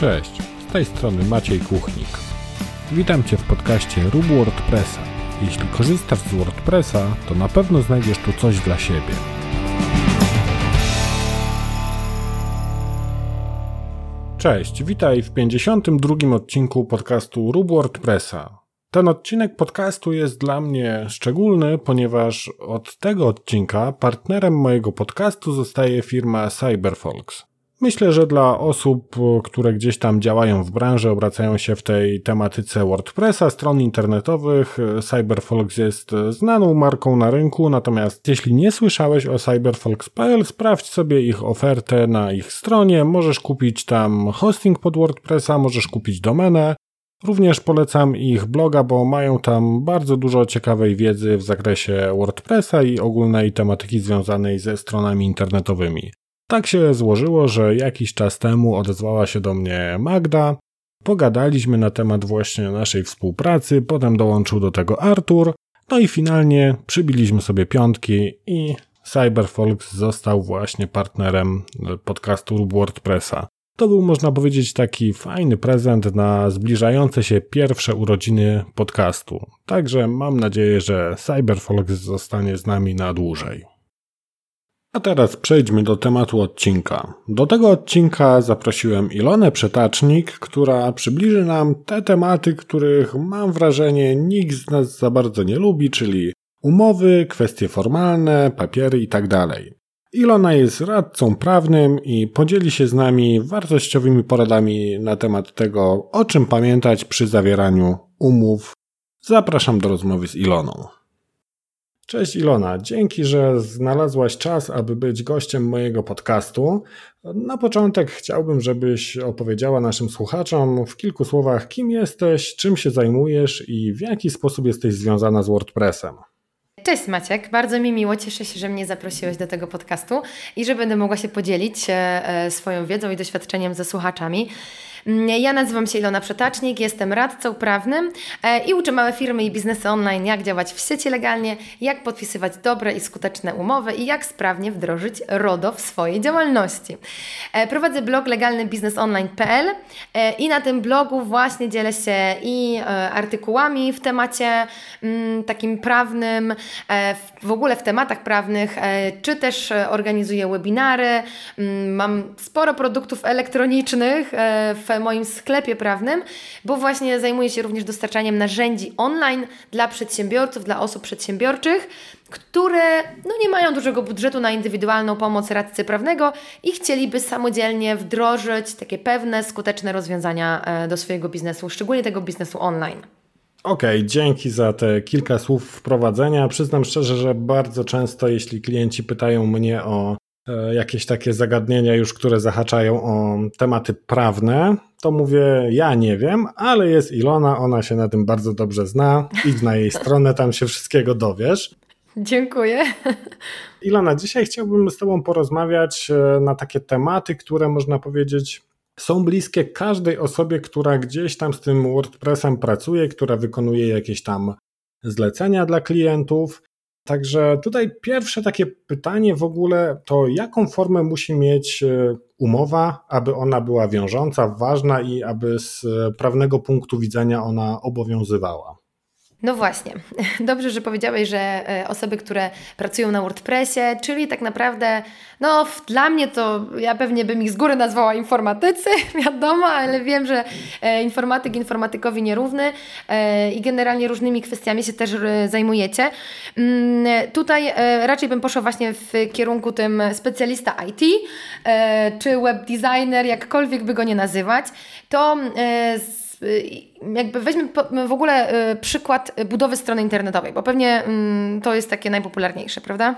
Cześć, z tej strony Maciej Kuchnik. Witam Cię w podcaście Rób WordPressa. Jeśli korzystasz z WordPressa, to na pewno znajdziesz tu coś dla siebie. Cześć, witaj w 52 odcinku podcastu Rób WordPressa. Ten odcinek podcastu jest dla mnie szczególny, ponieważ od tego odcinka partnerem mojego podcastu zostaje firma Cyberfolks. Myślę, że dla osób, które gdzieś tam działają w branży, obracają się w tej tematyce WordPressa, stron internetowych, Cyberfolks jest znaną marką na rynku, natomiast jeśli nie słyszałeś o cyberfolks.pl, sprawdź sobie ich ofertę na ich stronie, możesz kupić tam hosting pod WordPressa, możesz kupić domenę, Również polecam ich bloga, bo mają tam bardzo dużo ciekawej wiedzy w zakresie WordPressa i ogólnej tematyki związanej ze stronami internetowymi. Tak się złożyło, że jakiś czas temu odezwała się do mnie Magda. Pogadaliśmy na temat właśnie naszej współpracy, potem dołączył do tego Artur, no i finalnie przybiliśmy sobie piątki i Cyberfolks został właśnie partnerem podcastu WordPressa. To był, można powiedzieć, taki fajny prezent na zbliżające się pierwsze urodziny podcastu. Także mam nadzieję, że Cyberfolks zostanie z nami na dłużej. A teraz przejdźmy do tematu odcinka. Do tego odcinka zaprosiłem Ilonę Przetacznik, która przybliży nam te tematy, których mam wrażenie nikt z nas za bardzo nie lubi, czyli umowy, kwestie formalne, papiery itd. Tak Ilona jest radcą prawnym i podzieli się z nami wartościowymi poradami na temat tego, o czym pamiętać przy zawieraniu umów. Zapraszam do rozmowy z Iloną. Cześć Ilona, dzięki, że znalazłaś czas, aby być gościem mojego podcastu. Na początek chciałbym, żebyś opowiedziała naszym słuchaczom w kilku słowach, kim jesteś, czym się zajmujesz i w jaki sposób jesteś związana z WordPressem. Cześć Maciek, bardzo mi miło, cieszę się, że mnie zaprosiłeś do tego podcastu i że będę mogła się podzielić e, e, swoją wiedzą i doświadczeniem ze słuchaczami. Mm, ja nazywam się Ilona Przetacznik, jestem radcą prawnym e, i uczę małe firmy i biznesy online, jak działać w sieci legalnie, jak podpisywać dobre i skuteczne umowy i jak sprawnie wdrożyć RODO w swojej działalności. E, prowadzę blog legalnybiznesonline.pl e, i na tym blogu właśnie dzielę się i artykułami w temacie mm, takim prawnym, w ogóle w tematach prawnych, czy też organizuję webinary. Mm, mam sporo produktów elektronicznych w moim sklepie prawnym, bo właśnie zajmuję się również dostarczaniem narzędzi online dla przedsiębiorców, dla osób przedsiębiorczych, które no, nie mają dużego budżetu na indywidualną pomoc radcy prawnego i chcieliby samodzielnie wdrożyć takie pewne, skuteczne rozwiązania e, do swojego biznesu, szczególnie tego biznesu online. Okej, okay, dzięki za te kilka słów wprowadzenia. Przyznam szczerze, że bardzo często, jeśli klienci pytają mnie o jakieś takie zagadnienia już, które zahaczają o tematy prawne, to mówię, ja nie wiem, ale jest Ilona, ona się na tym bardzo dobrze zna, idź na jej stronę, tam się wszystkiego dowiesz. Dziękuję. Ilona, dzisiaj chciałbym z Tobą porozmawiać e, na takie tematy, które można powiedzieć są bliskie każdej osobie, która gdzieś tam z tym WordPressem pracuje, która wykonuje jakieś tam zlecenia dla klientów. Także tutaj pierwsze takie pytanie w ogóle to jaką formę musi mieć e, umowa, aby ona była wiążąca, ważna i aby z prawnego punktu widzenia ona obowiązywała? No właśnie, dobrze, że powiedziałeś, że e, osoby, które pracują na WordPressie, czyli tak naprawdę, no dla mnie to ja pewnie bym ich z góry nazwała informatycy, wiadomo, ale wiem, że e, informatyk informatykowi nierówny e, i generalnie różnymi kwestiami się też zajmujecie. Mm, tutaj raczej bym poszła właśnie w kierunku tym specjalista IT, czy web designer, jakkolwiek by go nie nazywać, to jakby weźmy w ogóle y, przykład budowy strony internetowej, bo pewnie mm, to jest takie najpopularniejsze, prawda?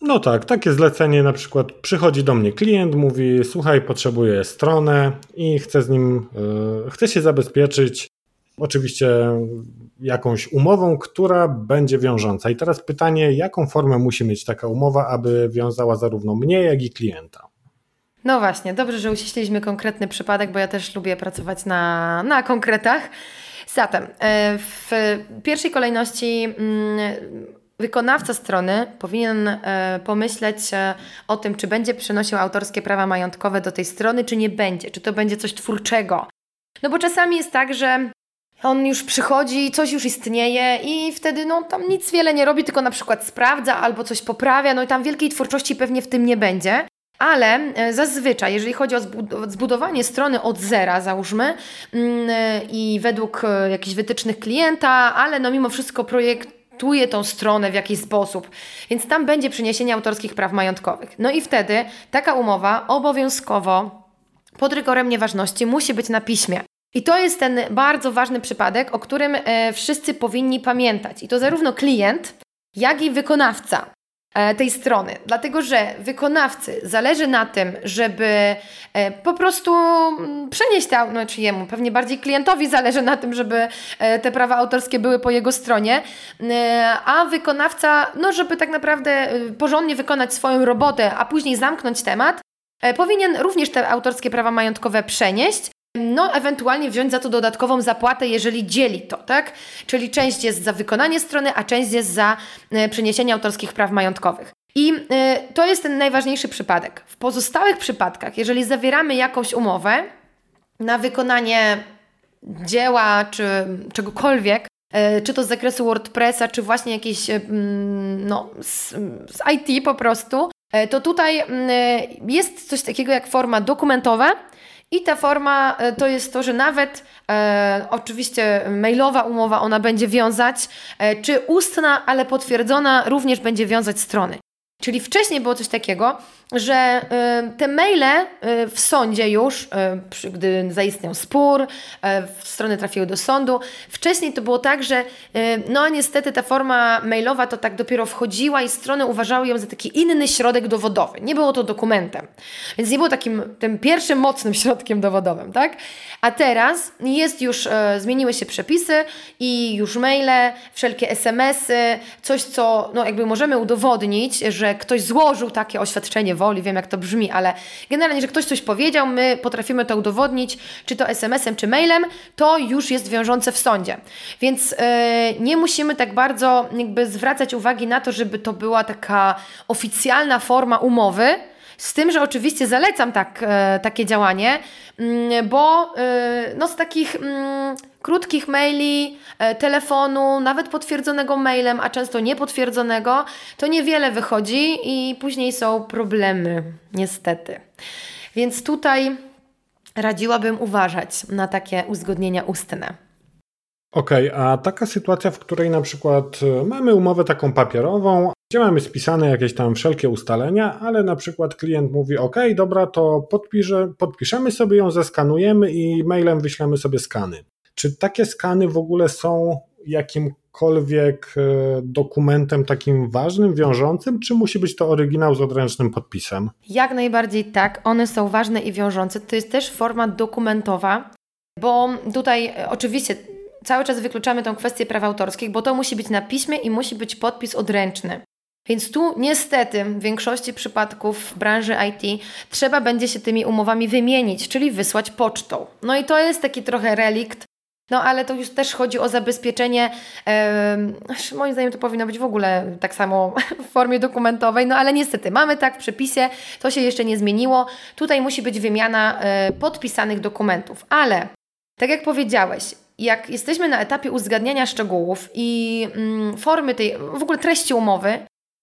No tak, takie zlecenie na przykład przychodzi do mnie klient, mówi słuchaj, potrzebuję stronę i chcę z nim, chcę się zabezpieczyć oczywiście jakąś umową, która będzie wiążąca. I teraz pytanie, jaką formę musi mieć taka umowa, aby wiązała zarówno mnie, jak i klienta? No właśnie, dobrze, że uściśliliśmy konkretny przypadek, bo ja też lubię pracować na, na konkretach. Zatem, e, w pierwszej kolejności mm, wykonawca strony powinien e, pomyśleć e, o tym, czy będzie przynosił autorskie prawa majątkowe do tej strony, czy nie będzie, czy to będzie coś twórczego. No bo czasami jest tak, że on już przychodzi, coś już istnieje i wtedy no tam nic wiele nie robi, tylko na przykład sprawdza albo coś poprawia, no i tam wielkiej twórczości pewnie w tym nie będzie. Ale e, zazwyczaj, jeżeli chodzi o zbudowanie strony od zera, załóżmy, mm, e, i według e, jakichś wytycznych klienta, ale no mimo wszystko projektuje tą stronę w jakiś sposób, więc tam będzie przyniesienie autorskich praw majątkowych. No i wtedy taka umowa obowiązkowo pod rygorem nieważności musi być na piśmie. I to jest ten bardzo ważny przypadek, o którym wszyscy powinni pamiętać. I to zarówno klient, jak i wykonawca. E, tej strony, dlatego że wykonawcy zależy na tym, żeby e, po prostu mm, przenieść te, no czy jemu, pewnie bardziej klientowi zależy na tym, żeby e, te prawa autorskie były po jego stronie, a wykonawca, no żeby tak naprawdę porządnie wykonać swoją robotę, a później zamknąć temat, powinien również te autorskie prawa majątkowe przenieść no ewentualnie wziąć za to dodatkową zapłatę, jeżeli dzieli to, tak? Czyli część jest za wykonanie strony, a część jest za e, przeniesienie autorskich praw majątkowych. I e, to jest ten najważniejszy przypadek. W pozostałych przypadkach, jeżeli zawieramy jakąś umowę na wykonanie dzieła czy czegokolwiek, e, czy to z zakresu WordPressa, czy właśnie jakieś no, z, z IT po prostu, to tutaj jest coś takiego jak forma dokumentowa, i ta forma e, to jest to, że nawet e, oczywiście mailowa umowa ona będzie wiązać, e, czy ustna, ale potwierdzona również będzie wiązać strony. Czyli wcześniej było coś takiego, że y, te maile y, w sądzie już, y, gdy zaistniał spór, strony trafiły do sądu, wcześniej to było tak, że no niestety ta forma mailowa to tak dopiero wchodziła i strony uważały ją za taki inny środek dowodowy. Nie było to dokumentem, więc nie było takim tym pierwszym mocnym środkiem dowodowym, tak? A teraz jest już, zmieniły się przepisy i już maile, wszelkie SMS-y, coś co no jakby możemy udowodnić, że ktoś złożył takie oświadczenie woli, wiem jak to brzmi, ale generalnie, że ktoś coś powiedział, my potrafimy to udowodnić, czy to SMS-em, czy mailem, to już jest wiążące w sądzie. Więc yy, nie musimy tak bardzo jakby zwracać uwagi na to, żeby to była taka oficjalna forma umowy, z tym, że oczywiście zalecam tak, e, takie działanie, mm, bo e, no, z takich mm, krótkich maili, e, telefonu, nawet potwierdzonego mailem, a często niepotwierdzonego, to niewiele wychodzi i później są problemy, niestety. Więc tutaj radziłabym uważać na takie uzgodnienia ustne. Okej, okay, a taka sytuacja, w której na przykład e, mamy umowę taką papierową, gdzie mamy spisane jakieś tam wszelkie ustalenia, ale na przykład klient mówi: OK, dobra, to podpiszę, podpiszemy sobie ją, zeskanujemy i mailem wyślemy sobie skany. Czy takie skany w ogóle są jakimkolwiek e, dokumentem takim ważnym, wiążącym, czy musi być to oryginał z odręcznym podpisem? Jak najbardziej tak, one są ważne i wiążące. To jest też forma dokumentowa, bo tutaj e, oczywiście cały czas wykluczamy tą kwestię praw autorskich, bo to musi być na piśmie i musi być podpis odręczny. Więc tu niestety w większości przypadków w branży IT trzeba będzie się tymi umowami wymienić, czyli wysłać pocztą. No i to jest taki trochę relikt, no ale to już też chodzi o zabezpieczenie, yy, moim zdaniem to powinno być w ogóle tak samo w formie dokumentowej, no ale niestety mamy tak w przepisie, to się jeszcze nie zmieniło. Tutaj musi być wymiana yy, podpisanych dokumentów, ale tak jak powiedziałeś, jak jesteśmy na etapie uzgadniania szczegółów i mm, formy tej, w ogóle treści umowy,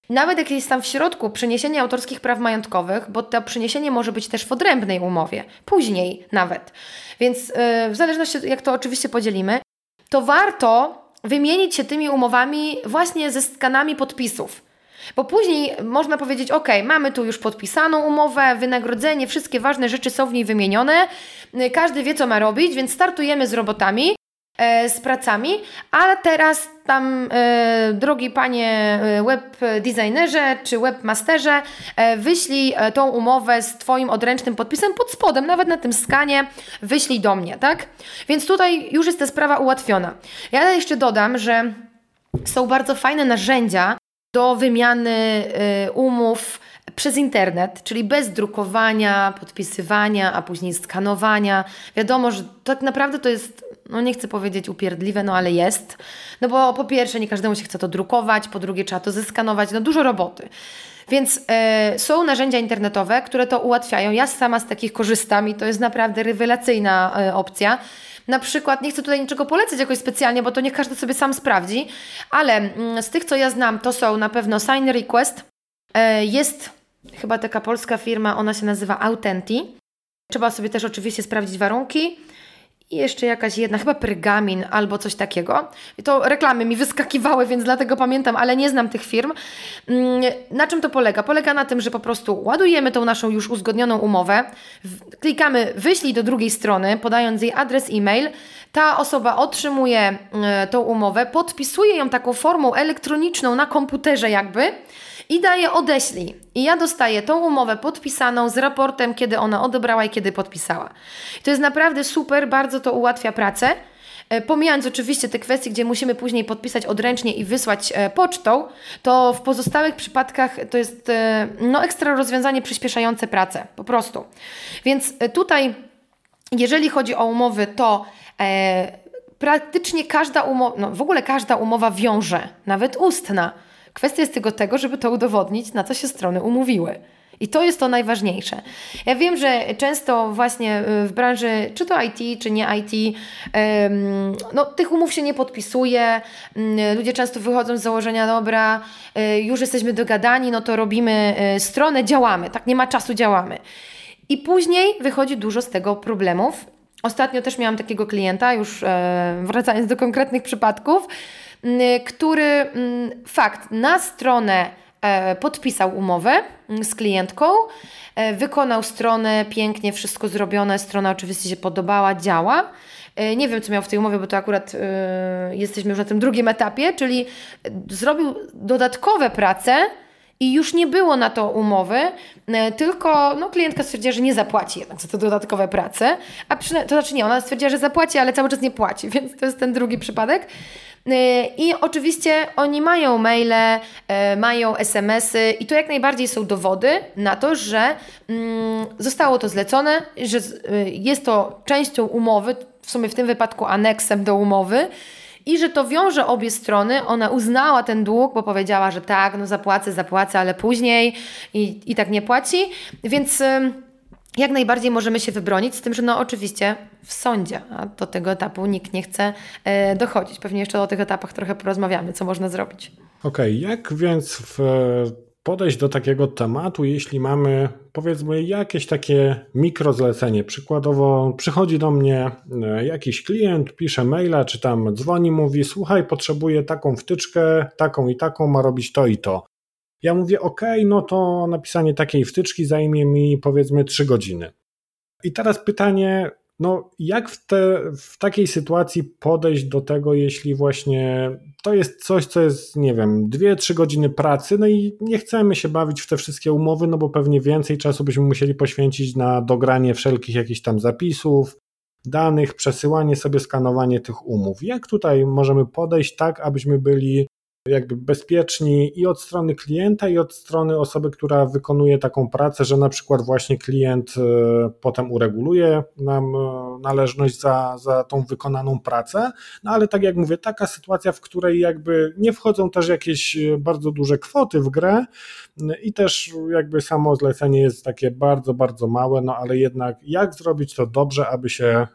nawet jak jest tam w środku przeniesienie autorskich praw majątkowych, bo to przeniesienie może być też w odrębnej umowie, później nawet. Więc yy, w zależności jak to oczywiście podzielimy, to warto wymienić się tymi umowami właśnie ze skanami podpisów. Bo później można powiedzieć, ok, mamy tu już podpisaną umowę, wynagrodzenie, wszystkie ważne rzeczy są w niej wymienione, każdy wie, co ma robić, więc startujemy z robotami z pracami, ale teraz tam, e, drogi panie e, web designerze czy webmasterze, e, wyślij e, tą umowę z Twoim odręcznym podpisem pod spodem, nawet na tym skanie, wyślij do mnie, tak? Więc tutaj już jest ta sprawa ułatwiona. Ja jeszcze dodam, że są bardzo fajne narzędzia do wymiany e, umów przez internet, czyli bez drukowania, podpisywania, a później skanowania. Wiadomo, że tak naprawdę to jest no nie chcę powiedzieć upierdliwe, no ale jest. No bo po pierwsze nie każdemu się chce to drukować, po drugie trzeba to zeskanować, no dużo roboty. Więc e, są narzędzia internetowe, które to ułatwiają. Ja sama z takich korzystam i to jest naprawdę rewelacyjna e, opcja. Na przykład, nie chcę tutaj niczego polecać jakoś specjalnie, bo to niech każdy sobie sam sprawdzi, ale mm, z tych, co ja znam, to są na pewno Sign Request. E, jest chyba taka polska firma, ona się nazywa Autenti. Trzeba sobie też oczywiście sprawdzić warunki i jeszcze jakaś jedna, chyba pergamin albo coś takiego. To reklamy mi wyskakiwały, więc dlatego pamiętam, ale nie znam tych firm. Mm, na czym to polega? Polega na tym, że po prostu ładujemy tą naszą już uzgodnioną umowę, klikamy wyślij do drugiej strony, podając jej adres e-mail. Ta osoba otrzymuje mm, tą umowę, podpisuje ją taką formą elektroniczną na komputerze jakby i daje odeślij. I ja dostaję tą umowę podpisaną z raportem, kiedy ona odebrała i kiedy podpisała. To jest naprawdę super, bardzo to ułatwia pracę. E, pomijając oczywiście te kwestie, gdzie musimy później podpisać odręcznie i wysłać e, pocztą, to w pozostałych przypadkach to jest e, no, ekstra rozwiązanie przyspieszające pracę, po prostu. Więc tutaj, jeżeli chodzi o umowy, to e, praktycznie każda umowa, no w ogóle każda umowa wiąże, nawet ustna Kwestia jest tylko tego, żeby to udowodnić, na co się strony umówiły. I to jest to najważniejsze. Ja wiem, że często właśnie y, w branży, czy to IT, czy nie IT, no, tych umów się nie podpisuje. Mm, ludzie często wychodzą z założenia, dobra, y, już jesteśmy dogadani, no to robimy y, stronę, działamy. Tak, nie ma czasu, działamy. I później wychodzi dużo z tego problemów. Ostatnio też miałam takiego klienta, już e, wracając do konkretnych przypadków, który mm, fakt na stronę e, podpisał umowę mm, z klientką, e, wykonał stronę, pięknie wszystko zrobione, strona oczywiście się podobała, działa. E, nie wiem, co miał w tej umowie, bo to akurat jesteśmy już na tym drugim etapie, czyli zrobił dodatkowe prace, i już nie było na to umowy, tylko no, klientka stwierdziła, że nie zapłaci jednak za te dodatkowe prace, a przy, to znaczy nie, ona stwierdziła, że zapłaci, ale cały czas nie płaci, więc to jest ten drugi przypadek. Y, I oczywiście oni mają maile, y, mają SMS-y i to jak najbardziej są dowody na to, że mm, zostało to zlecone, że jest to częścią umowy, w sumie w tym wypadku aneksem do umowy i że to wiąże obie strony. Ona uznała ten dług, bo powiedziała, że tak, no zapłacę, zapłacę, ale później i, i tak nie płaci. Więc jak najbardziej możemy się wybronić, z tym, że no oczywiście w sądzie, a do tego etapu nikt nie chce e, dochodzić. Pewnie jeszcze o tych etapach trochę porozmawiamy, co można zrobić. Okej, okay, jak więc w, podejść do takiego tematu, jeśli mamy powiedzmy jakieś takie mikrozlecenie? Przykładowo przychodzi do mnie e, jakiś klient, pisze maila, czy tam dzwoni, mówi: Słuchaj, potrzebuję taką wtyczkę, taką i taką, ma robić to i to. Ja mówię, OK, no to napisanie takiej wtyczki zajmie mi powiedzmy 3 godziny. I teraz pytanie, no jak w, te, w takiej sytuacji podejść do tego, jeśli właśnie to jest coś, co jest, nie wiem, 2-3 godziny pracy, no i nie chcemy się bawić w te wszystkie umowy, no bo pewnie więcej czasu byśmy musieli poświęcić na dogranie wszelkich jakichś tam zapisów, danych, przesyłanie sobie, skanowanie tych umów. Jak tutaj możemy podejść tak, abyśmy byli jakby bezpieczni i od strony klienta, i od strony osoby, która wykonuje taką pracę, że na przykład właśnie klient e, potem ureguluje nam e, należność za, za tą wykonaną pracę. No ale tak jak mówię, taka sytuacja, w której jakby nie wchodzą też jakieś e, bardzo duże kwoty w grę i też jakby samo zlecenie jest takie bardzo, bardzo małe, no ale jednak jak zrobić to dobrze, aby się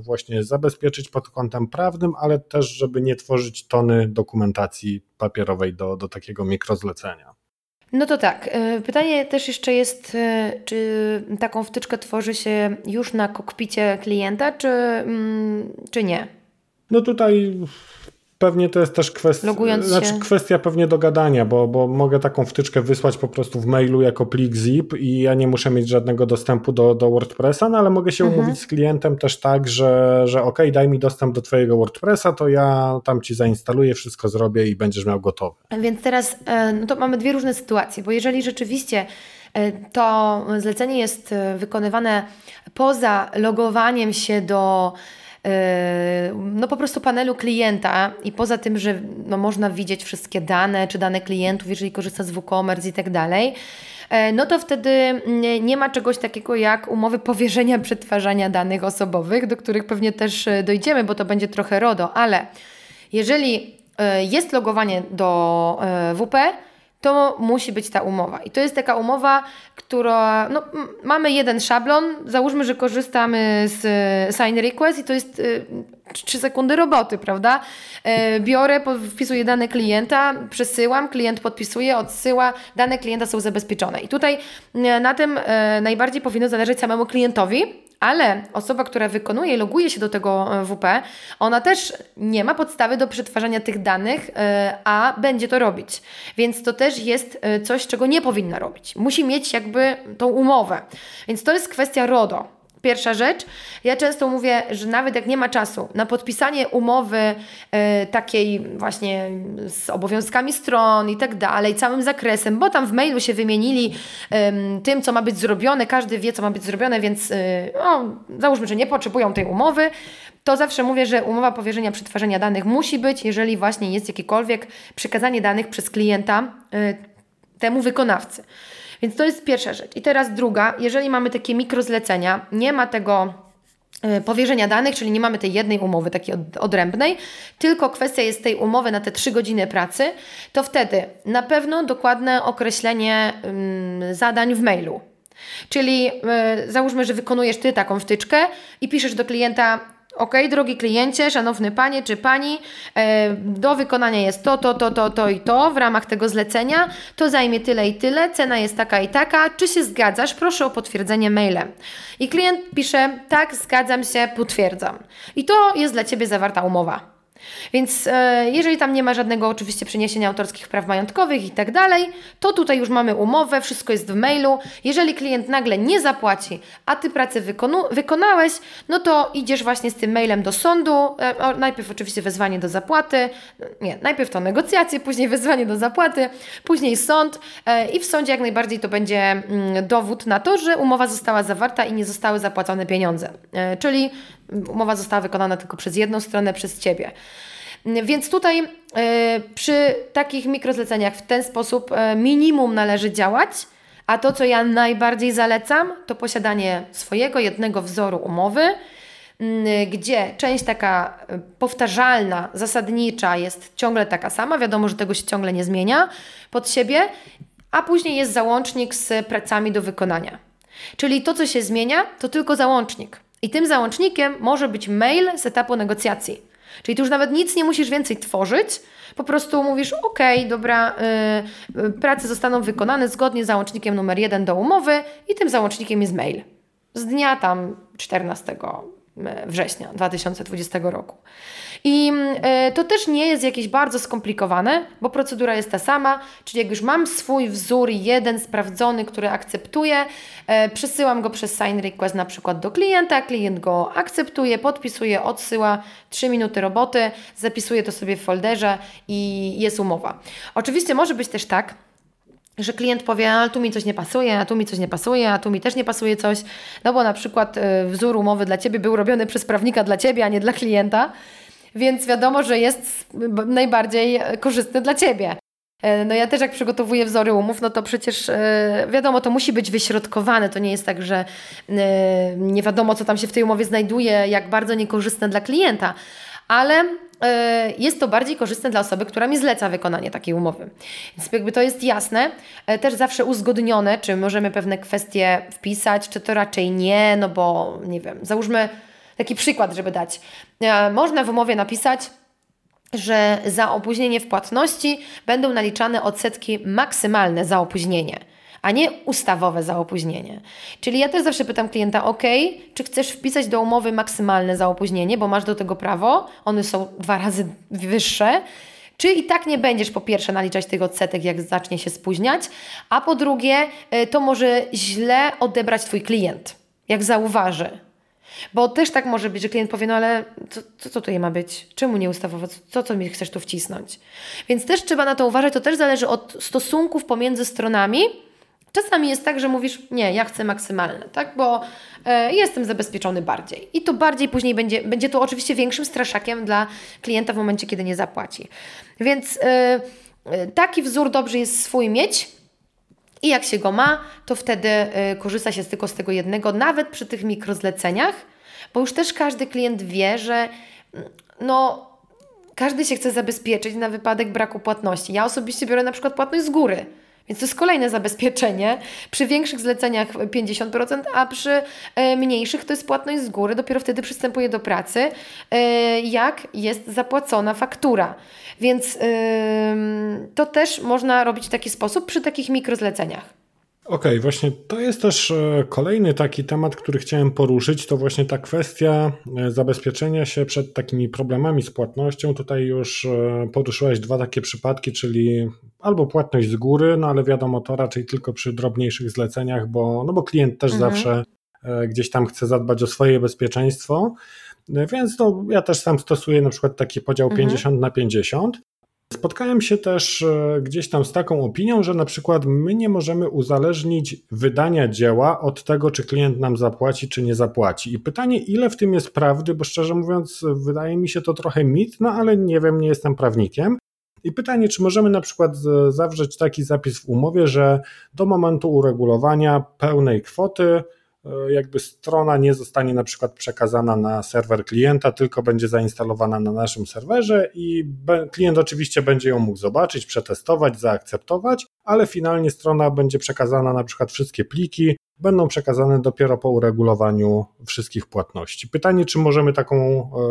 właśnie zabezpieczyć pod kątem prawnym, ale też, żeby nie tworzyć tony dokumentacji papierowej do, do takiego mikrozlecenia. No to tak. E, pytanie też jeszcze jest, e, czy taką wtyczkę tworzy się już na kokpicie klienta, czy, mm, czy nie? No tutaj Pewnie to jest też kwestia, znaczy kwestia pewnie dogadania, bo, bo mogę taką wtyczkę wysłać po prostu w mailu jako plik zip i ja nie muszę mieć żadnego dostępu do, do WordPressa, no ale mogę się mhm. umówić z klientem też tak, że, że ok, daj mi dostęp do twojego WordPressa, to ja tam ci zainstaluję, wszystko zrobię i będziesz miał gotowe. Więc teraz e, no to mamy dwie różne sytuacje, bo jeżeli rzeczywiście e, to zlecenie jest e, wykonywane poza logowaniem się do no po prostu panelu klienta i poza tym, że no można widzieć wszystkie dane, czy dane klientów, jeżeli korzysta z WooCommerce i tak dalej, E, no to wtedy nie ma czegoś takiego jak umowy powierzenia przetwarzania danych osobowych, do których pewnie też e, dojdziemy, bo to będzie trochę RODO, ale jeżeli jest logowanie do WP, to musi być ta umowa. I to jest taka umowa, która, no, mamy jeden szablon, załóżmy, że korzystamy z sign request i to jest 3 sekundy roboty, prawda? E, biorę, wpisuję dane klienta, przesyłam, klient podpisuje, odsyła, dane klienta są zabezpieczone. I tutaj e, na tym e, najbardziej powinno zależeć samemu klientowi, ale osoba, która wykonuje i loguje się do tego WP, ona też nie ma podstawy do przetwarzania tych danych, a będzie to robić. Więc to też jest coś, czego nie powinna robić. Musi mieć jakby tą umowę. Więc to jest kwestia RODO. Pierwsza rzecz, ja często mówię, że nawet jak nie ma czasu na podpisanie umowy e, takiej właśnie z obowiązkami stron i tak dalej, całym zakresem, bo tam w mailu się wymienili tym, co ma być zrobione, każdy wie, co ma być zrobione, więc e, no, załóżmy, że nie potrzebują tej umowy, to zawsze mówię, że umowa powierzenia przetwarzania danych musi być, jeżeli właśnie jest jakiekolwiek przekazanie danych przez klienta e, temu wykonawcy. Więc to jest pierwsza rzecz. I teraz druga, jeżeli mamy takie mikrozlecenia, nie ma tego e, powierzenia danych, czyli nie mamy tej jednej umowy takiej odrębnej, tylko kwestia jest tej umowy na te 3 godziny pracy, to wtedy na pewno dokładne określenie zadań w mailu. Czyli e, załóżmy, że wykonujesz Ty taką wtyczkę i piszesz do klienta Ok, drogi kliencie, szanowny panie czy pani, e, do wykonania jest to, to, to, to, to i to w ramach tego zlecenia. To zajmie tyle i tyle, cena jest taka i taka. Czy się zgadzasz? Proszę o potwierdzenie mailem. I klient pisze: Tak, zgadzam się, potwierdzam. I to jest dla ciebie zawarta umowa. Więc e, jeżeli tam nie ma żadnego oczywiście przeniesienia autorskich praw majątkowych i tak dalej, to tutaj już mamy umowę, wszystko jest w mailu. Jeżeli klient nagle nie zapłaci, a ty pracę wykonu- wykonałeś, no to idziesz właśnie z tym mailem do sądu. E, najpierw oczywiście wezwanie do zapłaty, nie, najpierw to negocjacje, później wezwanie do zapłaty, później sąd e, i w sądzie jak najbardziej to będzie mm, dowód na to, że umowa została zawarta i nie zostały zapłacone pieniądze. E, czyli umowa została wykonana tylko przez jedną stronę, przez Ciebie. Więc tutaj y, przy takich mikrozleceniach w ten sposób y, minimum należy działać, a to, co ja najbardziej zalecam, to posiadanie swojego jednego wzoru umowy, gdzie część taka powtarzalna, zasadnicza jest ciągle taka sama, wiadomo, że tego się ciągle nie zmienia pod siebie, a później jest załącznik z pracami do wykonania. Czyli to, co się zmienia, to tylko załącznik. I tym załącznikiem może być mail z etapu negocjacji. Czyli tu już nawet nic nie musisz więcej tworzyć, po prostu mówisz, ok, dobra, yy, prace zostaną wykonane zgodnie z załącznikiem numer jeden do umowy i tym załącznikiem jest mail. Z dnia tam 14 września 2020 roku. I e, to też nie jest jakieś bardzo skomplikowane, bo procedura jest ta sama, czyli jak już mam swój wzór jeden sprawdzony, który akceptuję, e, przesyłam go przez sign request na przykład do klienta, klient go akceptuje, podpisuje, odsyła, 3 minuty roboty, zapisuje to sobie w folderze i jest umowa. Oczywiście może być też tak, że klient powie, a tu mi coś nie pasuje, a tu mi coś nie pasuje, a tu mi też nie pasuje coś, no bo na przykład e, wzór umowy dla Ciebie był robiony przez prawnika dla Ciebie, a nie dla klienta, więc wiadomo, że jest najbardziej korzystny dla Ciebie. E, no ja też jak przygotowuję wzory umów, no to przecież e, wiadomo, to musi być wyśrodkowane. To nie jest tak, że nie wiadomo, co tam się w tej umowie znajduje, jak bardzo niekorzystne dla klienta. Ale E, jest to bardziej korzystne dla osoby, która mi zleca wykonanie takiej umowy. Więc jakby to jest jasne, e, też zawsze uzgodnione, czy możemy pewne kwestie wpisać, czy to raczej nie, no bo nie wiem, załóżmy taki przykład, żeby dać. E, można w umowie napisać, że za opóźnienie w płatności będą naliczane odsetki maksymalne za opóźnienie a nie ustawowe za opóźnienie. Czyli ja też zawsze pytam klienta, ok, czy chcesz wpisać do umowy maksymalne za opóźnienie, bo masz do tego prawo, one są dwa razy wyższe, czy i tak nie będziesz po pierwsze naliczać tych odsetek, jak zacznie się spóźniać, a po drugie, y, to może źle odebrać Twój klient, jak zauważy. Bo też tak może być, że klient powie, no ale co, co, co tutaj ma być? Czemu nie ustawowo? Co, co mi chcesz tu wcisnąć? Więc też trzeba na to uważać, to też zależy od stosunków pomiędzy stronami, Czasami jest tak, że mówisz, nie, ja chcę maksymalne, tak, bo e, jestem zabezpieczony bardziej. I to bardziej później będzie, będzie to oczywiście większym straszakiem dla klienta w momencie, kiedy nie zapłaci. Więc e, e taki wzór dobrze jest swój mieć. I jak się go ma, to wtedy e, korzysta się tylko z tego jednego, nawet przy tych mikrozleceniach, bo już też każdy klient wie, że no, każdy się chce zabezpieczyć na wypadek braku płatności. Ja osobiście biorę na przykład płatność z góry. Więc to jest kolejne zabezpieczenie. Przy większych zleceniach 50%, a przy e, mniejszych to jest płatność z góry. Dopiero wtedy przystępuję do pracy, e, jak jest zapłacona faktura. Więc to też można robić w taki sposób przy takich mikrozleceniach. Okej, okay, właśnie to jest też e, kolejny taki temat, który chciałem poruszyć, to właśnie ta kwestia e, zabezpieczenia się przed takimi problemami z płatnością. Tutaj już e, poruszyłeś dwa takie przypadki, czyli albo płatność z góry, no ale wiadomo to raczej tylko przy drobniejszych zleceniach, bo, no bo klient też mhm. zawsze gdzieś tam chce zadbać o swoje bezpieczeństwo. Więc no, ja też sam stosuję na przykład taki podział mhm. 50 na 50. Spotkałem się też e, gdzieś tam z taką opinią, że na przykład my nie możemy uzależnić wydania dzieła od tego, czy klient nam zapłaci, czy nie zapłaci. I pytanie, ile w tym jest prawdy, bo szczerze mówiąc, wydaje mi się to trochę mit, no ale nie wiem, nie jestem prawnikiem. I pytanie, czy możemy na przykład zawrzeć taki zapis w umowie, że do momentu uregulowania pełnej kwoty jakby strona nie zostanie na przykład przekazana na serwer klienta, tylko będzie zainstalowana na naszym serwerze i klient oczywiście będzie ją mógł zobaczyć, przetestować, zaakceptować, ale finalnie strona będzie przekazana na przykład wszystkie pliki, będą przekazane dopiero po uregulowaniu wszystkich płatności. Pytanie, czy możemy taką,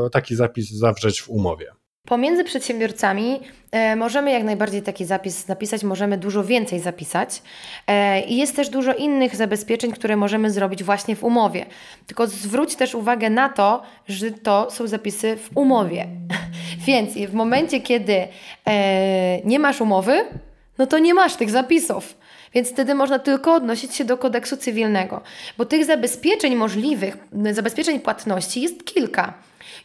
e, taki zapis zawrzeć w umowie? Pomiędzy przedsiębiorcami e, możemy jak najbardziej taki zapis napisać, możemy dużo więcej zapisać. E, I jest też dużo innych zabezpieczeń, które możemy zrobić właśnie w umowie. Tylko zwróć też uwagę na to, że to są zapisy w umowie. Więc w momencie, kiedy e, nie masz umowy, no to nie masz tych zapisów. Więc wtedy można tylko odnosić się do kodeksu cywilnego, bo tych zabezpieczeń możliwych, zabezpieczeń płatności jest kilka.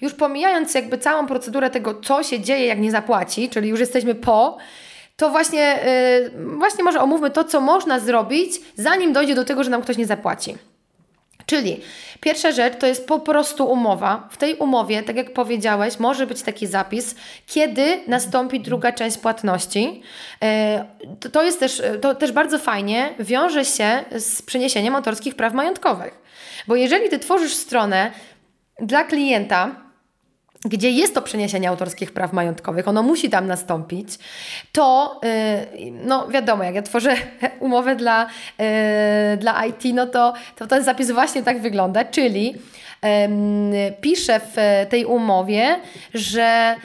Już pomijając jakby całą procedurę tego, co się dzieje, jak nie zapłaci, czyli już jesteśmy po, to właśnie, yy, właśnie może omówmy to, co można zrobić, zanim dojdzie do tego, że nam ktoś nie zapłaci. Czyli pierwsza rzecz to jest po prostu umowa. W tej umowie, tak jak powiedziałeś, może być taki zapis, kiedy nastąpi druga część płatności. Y, to, jest też, to też bardzo fajnie wiąże się z przeniesieniem autorskich praw majątkowych. Bo jeżeli ty tworzysz stronę dla klienta, gdzie jest to przeniesienie autorskich praw majątkowych, ono musi tam nastąpić, to yy, no wiadomo, jak ja tworzę umowę dla, yy, dla IT, no to, to ten zapis właśnie tak wygląda, czyli piszę w tej umowie, że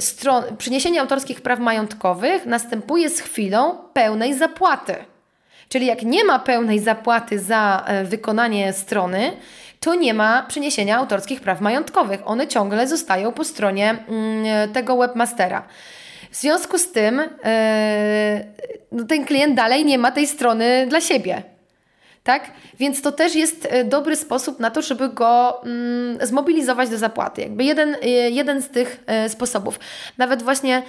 stron, przeniesienie autorskich praw majątkowych następuje z chwilą pełnej zapłaty. Czyli jak nie ma pełnej zapłaty za e, wykonanie strony, to nie ma przeniesienia autorskich praw majątkowych. One ciągle zostają po stronie mm, tego webmastera. W związku z tym yy, ten klient dalej nie ma tej strony dla siebie. Tak? Więc to też jest e, dobry sposób na to, żeby go mm, zmobilizować do zapłaty. Jakby jeden, e, jeden z tych sposobów. Nawet właśnie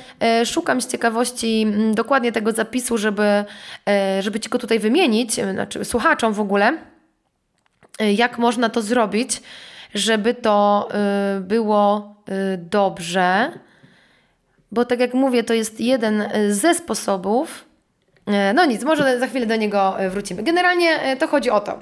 szukam z ciekawości y, dokładnie tego zapisu, żeby, żeby Ci go tutaj wymienić, znaczy słuchaczom w ogóle jak można to zrobić, żeby to y, było y, dobrze. Bo tak jak mówię, to jest jeden ze sposobów. No nic, może za chwilę do niego wrócimy. Generalnie to chodzi o to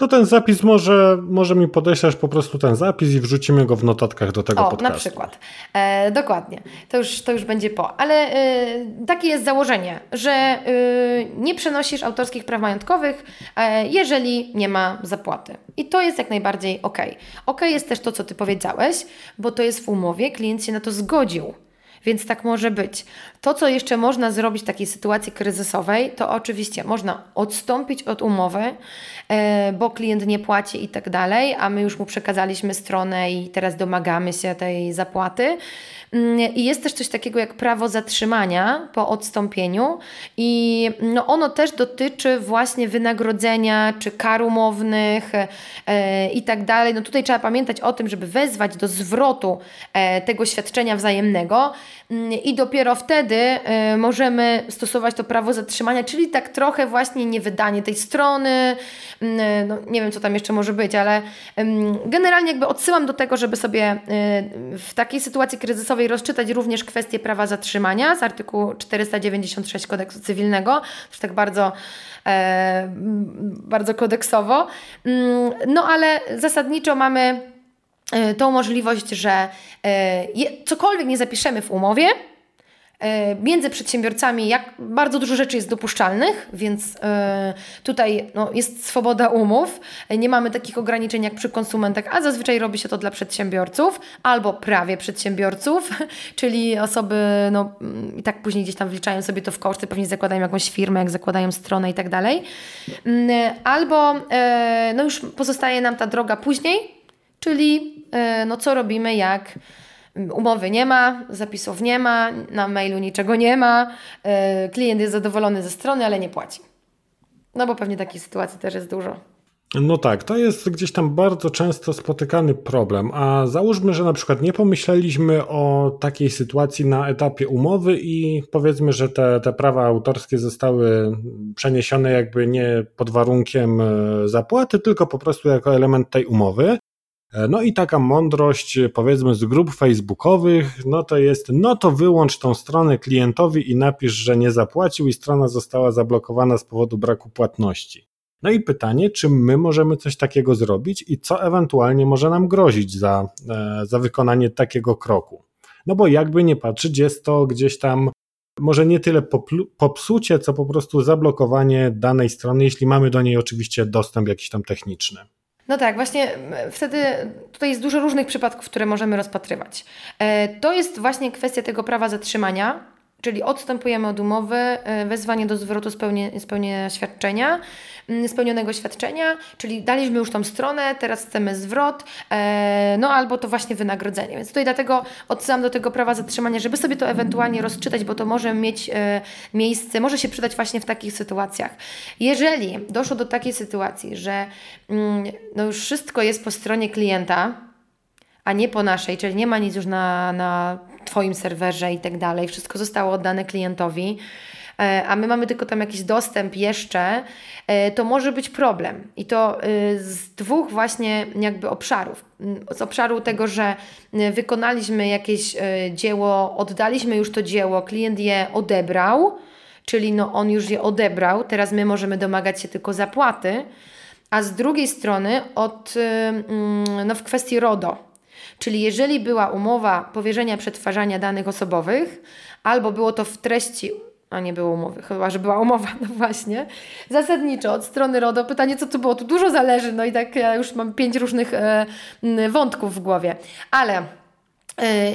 to ten zapis może, może mi podeślesz po prostu ten zapis i wrzucimy go w notatkach do tego o, podcastu. na przykład. E, dokładnie. To już, to już będzie po. Ale e, takie jest założenie, że e, nie przenosisz autorskich praw majątkowych, e, jeżeli nie ma zapłaty. I to jest jak najbardziej ok. Ok jest też to, co Ty powiedziałeś, bo to jest w umowie, klient się na to zgodził. Więc tak może być. To, co jeszcze można zrobić w takiej sytuacji kryzysowej, to oczywiście można odstąpić od umowy, e, bo klient nie płaci i tak dalej, a my już mu przekazaliśmy stronę i teraz domagamy się tej zapłaty. Mm, I jest też coś takiego jak prawo zatrzymania po odstąpieniu, i no ono też dotyczy właśnie wynagrodzenia czy kar umownych e, i tak dalej. No tutaj trzeba pamiętać o tym, żeby wezwać do zwrotu e, tego świadczenia wzajemnego mm, i dopiero wtedy y, możemy stosować to prawo zatrzymania, czyli tak trochę właśnie niewydanie tej strony, mm, no, nie wiem co tam jeszcze może być, ale generalnie jakby odsyłam do tego, żeby sobie y, w takiej sytuacji kryzysowej rozczytać również kwestię prawa zatrzymania z artykułu 496 kodeksu cywilnego, już tak bardzo e, bardzo kodeksowo. Mm, no ale zasadniczo mamy tą możliwość, że cokolwiek nie zapiszemy w umowie, między przedsiębiorcami jak bardzo dużo rzeczy jest dopuszczalnych, więc e, tutaj no, jest swoboda umów. Nie mamy takich ograniczeń jak przy konsumentach, a zazwyczaj robi się to dla przedsiębiorców albo prawie przedsiębiorców, czyli osoby, no i tak później gdzieś tam wliczają sobie to w koszty, pewnie zakładają jakąś firmę, jak zakładają stronę i tak dalej. Mm, albo e, no już pozostaje nam ta droga później, czyli no co robimy jak umowy nie ma, zapisów nie ma, na mailu niczego nie ma, e, klient jest zadowolony ze strony, ale nie płaci. No bo pewnie takiej sytuacji też jest dużo. No tak, to jest gdzieś tam bardzo często spotykany problem. A załóżmy, że na przykład nie pomyśleliśmy o takiej sytuacji na etapie umowy i powiedzmy, że te, te prawa autorskie zostały przeniesione jakby nie pod warunkiem e, zapłaty, tylko po prostu jako element tej umowy. E, no i taka mądrość, e, powiedzmy, z grup facebookowych, no to jest, no to wyłącz tą stronę klientowi i napisz, że nie zapłacił i strona została zablokowana z powodu braku płatności. No i pytanie, czy my możemy coś takiego zrobić i co ewentualnie może nam grozić za, e, za wykonanie takiego kroku? No bo jakby nie patrzeć, jest to gdzieś tam może nie tyle popsucie, co po prostu zablokowanie danej strony, jeśli mamy do niej oczywiście dostęp jakiś tam techniczny. No tak, właśnie wtedy tutaj jest dużo różnych przypadków, które możemy rozpatrywać. E, to jest właśnie kwestia tego prawa zatrzymania, Czyli odstępujemy od umowy, e, wezwanie do zwrotu spełnienia, spełnienia świadczenia, mm, spełnionego świadczenia, czyli daliśmy już tą stronę, teraz chcemy zwrot, e, no albo to właśnie wynagrodzenie. Więc tutaj dlatego odsyłam do tego prawa zatrzymania, żeby sobie to ewentualnie rozczytać, bo to może mieć e, miejsce, może się przydać właśnie w takich sytuacjach. Jeżeli doszło do takiej sytuacji, że mm, no już wszystko jest po stronie klienta, a nie po naszej, czyli nie ma nic już na, na Twoim serwerze i tak dalej. Wszystko zostało oddane klientowi, e, a my mamy tylko tam jakiś dostęp jeszcze, e, to może być problem. I to e, z dwóch właśnie jakby obszarów. Mm, z obszaru tego, że wykonaliśmy jakieś dzieło, oddaliśmy już to dzieło, klient je odebrał, czyli no on już je odebrał, teraz my możemy domagać się tylko zapłaty, a z drugiej strony od, mm, no w kwestii RODO, Czyli jeżeli była umowa powierzenia przetwarzania danych osobowych, albo było to w treści a nie było umowy, chyba że była umowa, no właśnie. Zasadniczo od strony RODO pytanie, co to było? Tu dużo zależy, no i tak ja już mam pięć różnych e, wątków w głowie. Ale e,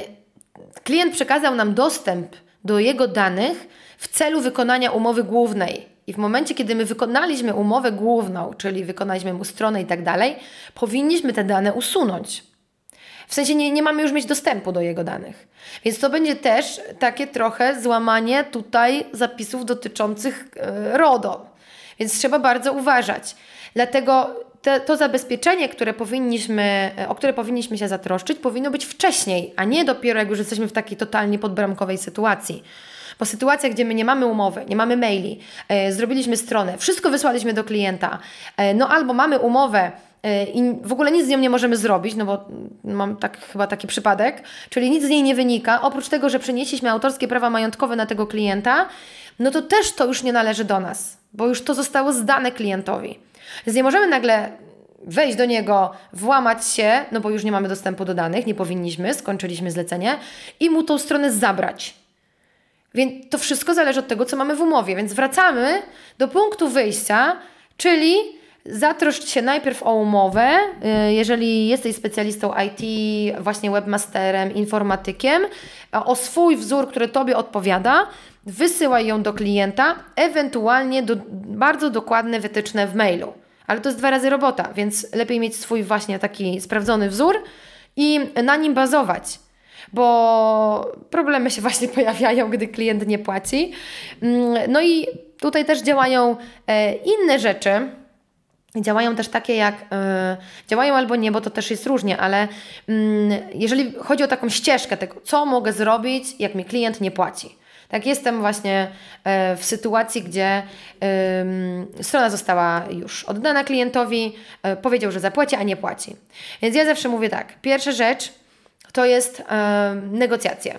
klient przekazał nam dostęp do jego danych w celu wykonania umowy głównej. I w momencie, kiedy my wykonaliśmy umowę główną, czyli wykonaliśmy mu stronę i tak dalej, powinniśmy te dane usunąć. W sensie nie, nie mamy już mieć dostępu do jego danych. Więc to będzie też takie trochę złamanie tutaj zapisów dotyczących e, RODO. Więc trzeba bardzo uważać. Dlatego te, to zabezpieczenie, które powinniśmy, e, o które powinniśmy się zatroszczyć, powinno być wcześniej, a nie dopiero jak już jesteśmy w takiej totalnie podbramkowej sytuacji. Bo sytuacja, gdzie my nie mamy umowy, nie mamy maili, e, zrobiliśmy stronę, wszystko wysłaliśmy do klienta, e, no albo mamy umowę, i w ogóle nic z nią nie możemy zrobić, no bo mam tak, chyba taki przypadek, czyli nic z niej nie wynika, oprócz tego, że przenieśliśmy autorskie prawa majątkowe na tego klienta, no to też to już nie należy do nas, bo już to zostało zdane klientowi. Więc nie możemy nagle wejść do niego, włamać się, no bo już nie mamy dostępu do danych, nie powinniśmy, skończyliśmy zlecenie i mu tą stronę zabrać. Więc to wszystko zależy od tego, co mamy w umowie. Więc wracamy do punktu wyjścia, czyli Zatroszcz się najpierw o umowę, y, jeżeli jesteś specjalistą IT, właśnie webmasterem, informatykiem, o swój wzór, który Tobie odpowiada, wysyłaj ją do klienta, ewentualnie do, bardzo dokładne wytyczne w mailu. Ale to jest dwa razy robota, więc lepiej mieć swój właśnie taki sprawdzony wzór i na nim bazować bo problemy się właśnie pojawiają, gdy klient nie płaci. Mm, no i tutaj też działają e, inne rzeczy, Działają też takie jak, yy, działają albo nie, bo to też jest różnie, ale yy, jeżeli chodzi o taką ścieżkę tego, co mogę zrobić, jak mi klient nie płaci. Tak, jestem właśnie yy, w sytuacji, gdzie strona została już oddana klientowi, yy, powiedział, że zapłaci, a nie płaci. Więc ja zawsze mówię tak, pierwsza rzecz to jest negocjacje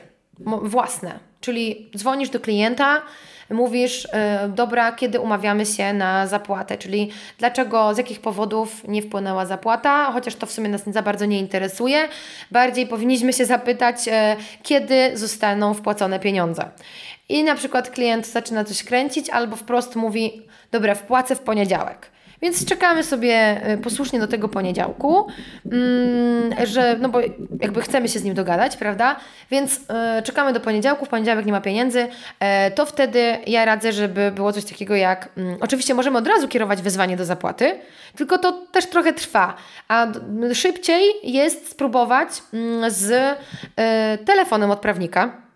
własne, czyli dzwonisz do klienta, mówisz, yy, dobra, kiedy umawiamy się na zapłatę, czyli dlaczego, z jakich powodów nie wpłynęła zapłata, chociaż to w sumie nas za bardzo nie interesuje. Bardziej powinniśmy się zapytać, yy, kiedy zostaną wpłacone pieniądze. I na przykład klient zaczyna coś kręcić albo wprost mówi, dobra, wpłacę w poniedziałek. Więc czekamy sobie y, posłusznie do tego poniedziałku, mm, że, no bo jakby chcemy się z nim dogadać, prawda? Więc y, czekamy do poniedziałku, w poniedziałek nie ma pieniędzy, e, to wtedy ja radzę, żeby było coś takiego jak, mm, oczywiście możemy od razu kierować wezwanie do zapłaty, tylko to też trochę trwa, a szybciej jest spróbować mm, z y, telefonem od prawnika,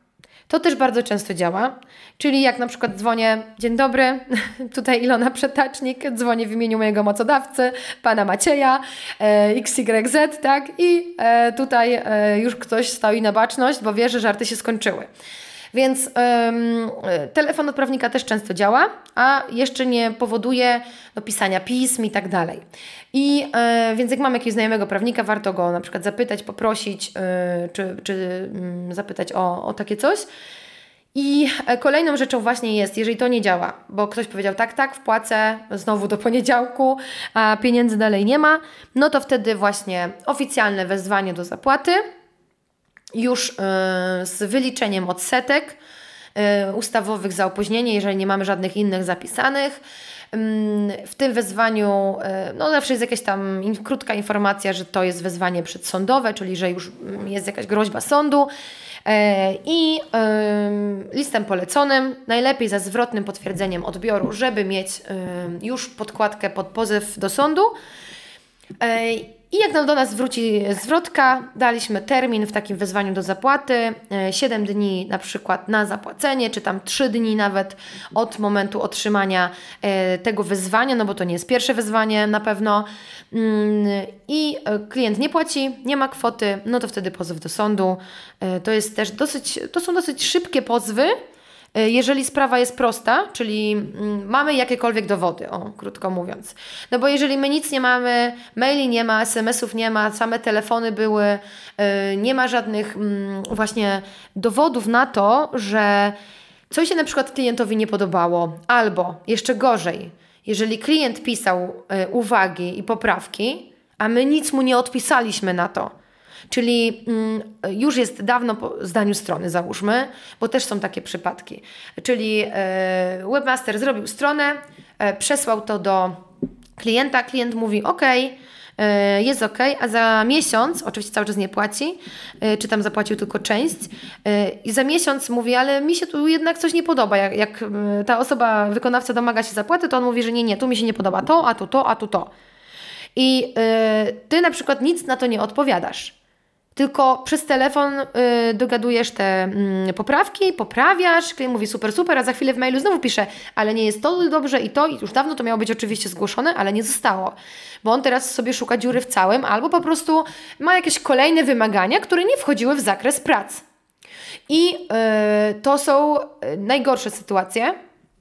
to też bardzo często działa. Czyli jak na przykład dzwonię, dzień dobry, tutaj Ilona Przetacznik, dzwonię w imieniu mojego mocodawcy, pana Macieja, e, XYZ, tak? I e, tutaj e, już ktoś stoi na baczność, bo wie, że żarty się skończyły. Więc ym, telefon od prawnika też często działa, a jeszcze nie powoduje no, pisania pism i tak dalej. I y, więc jak mam jakiegoś znajomego prawnika, warto go na przykład zapytać, poprosić, y, czy, czy y, zapytać o, o takie coś. I e, kolejną rzeczą właśnie jest, jeżeli to nie działa, bo ktoś powiedział tak, tak, wpłacę znowu do poniedziałku, a pieniędzy dalej nie ma, no to wtedy właśnie oficjalne wezwanie do zapłaty, już yy, z wyliczeniem odsetek yy, ustawowych za opóźnienie, jeżeli nie mamy żadnych innych zapisanych. W tym wezwaniu, no zawsze jest jakaś tam krótka informacja, że to jest wezwanie przedsądowe, czyli że już jest jakaś groźba sądu. E, i listem poleconym, najlepiej za zwrotnym potwierdzeniem odbioru, żeby mieć już podkładkę pod pozew do sądu. E, I jak do nas wróci zwrotka, daliśmy termin w takim wezwaniu do zapłaty, 7 e, dni na przykład na zapłacenie, czy tam 3 dni nawet od momentu otrzymania tego wezwania, no bo to nie jest pierwsze wezwanie na pewno. Mm, I klient nie płaci, nie ma kwoty, no to wtedy pozew do sądu. To jest też dosyć, to są dosyć szybkie pozwy, E, jeżeli sprawa jest prosta, czyli mm, mamy jakiekolwiek dowody, o, krótko mówiąc. No bo jeżeli my nic nie mamy, maili nie ma, SMS-ów nie ma, same telefony były, e, nie ma żadnych mm, właśnie dowodów na to, że coś się na przykład klientowi nie podobało, albo jeszcze gorzej, jeżeli klient pisał e, uwagi i poprawki, a my nic mu nie odpisaliśmy na to, Czyli mm, już jest dawno po zdaniu strony, załóżmy, bo też są takie przypadki. Czyli e, webmaster zrobił stronę, e, przesłał to do klienta, klient mówi OK, e, jest ok, a za miesiąc, oczywiście cały czas nie płaci, czy tam zapłacił tylko część, i za miesiąc mówi, ale mi się tu jednak coś nie podoba. Jak, jak ta osoba, wykonawca domaga się zapłaty, to on mówi, że nie, nie, tu mi się nie podoba to, a tu to, a tu to. I ty na przykład nic na to nie odpowiadasz tylko przez telefon y, dogadujesz te y, poprawki, poprawiasz, klient mówi super, super, a za chwilę w mailu znowu pisze, ale nie jest to dobrze i to, i już dawno to miało być oczywiście zgłoszone, ale nie zostało. Bo on teraz sobie szuka dziury w całym, albo po prostu ma jakieś kolejne wymagania, które nie wchodziły w zakres prac. I y, to są y, najgorsze sytuacje,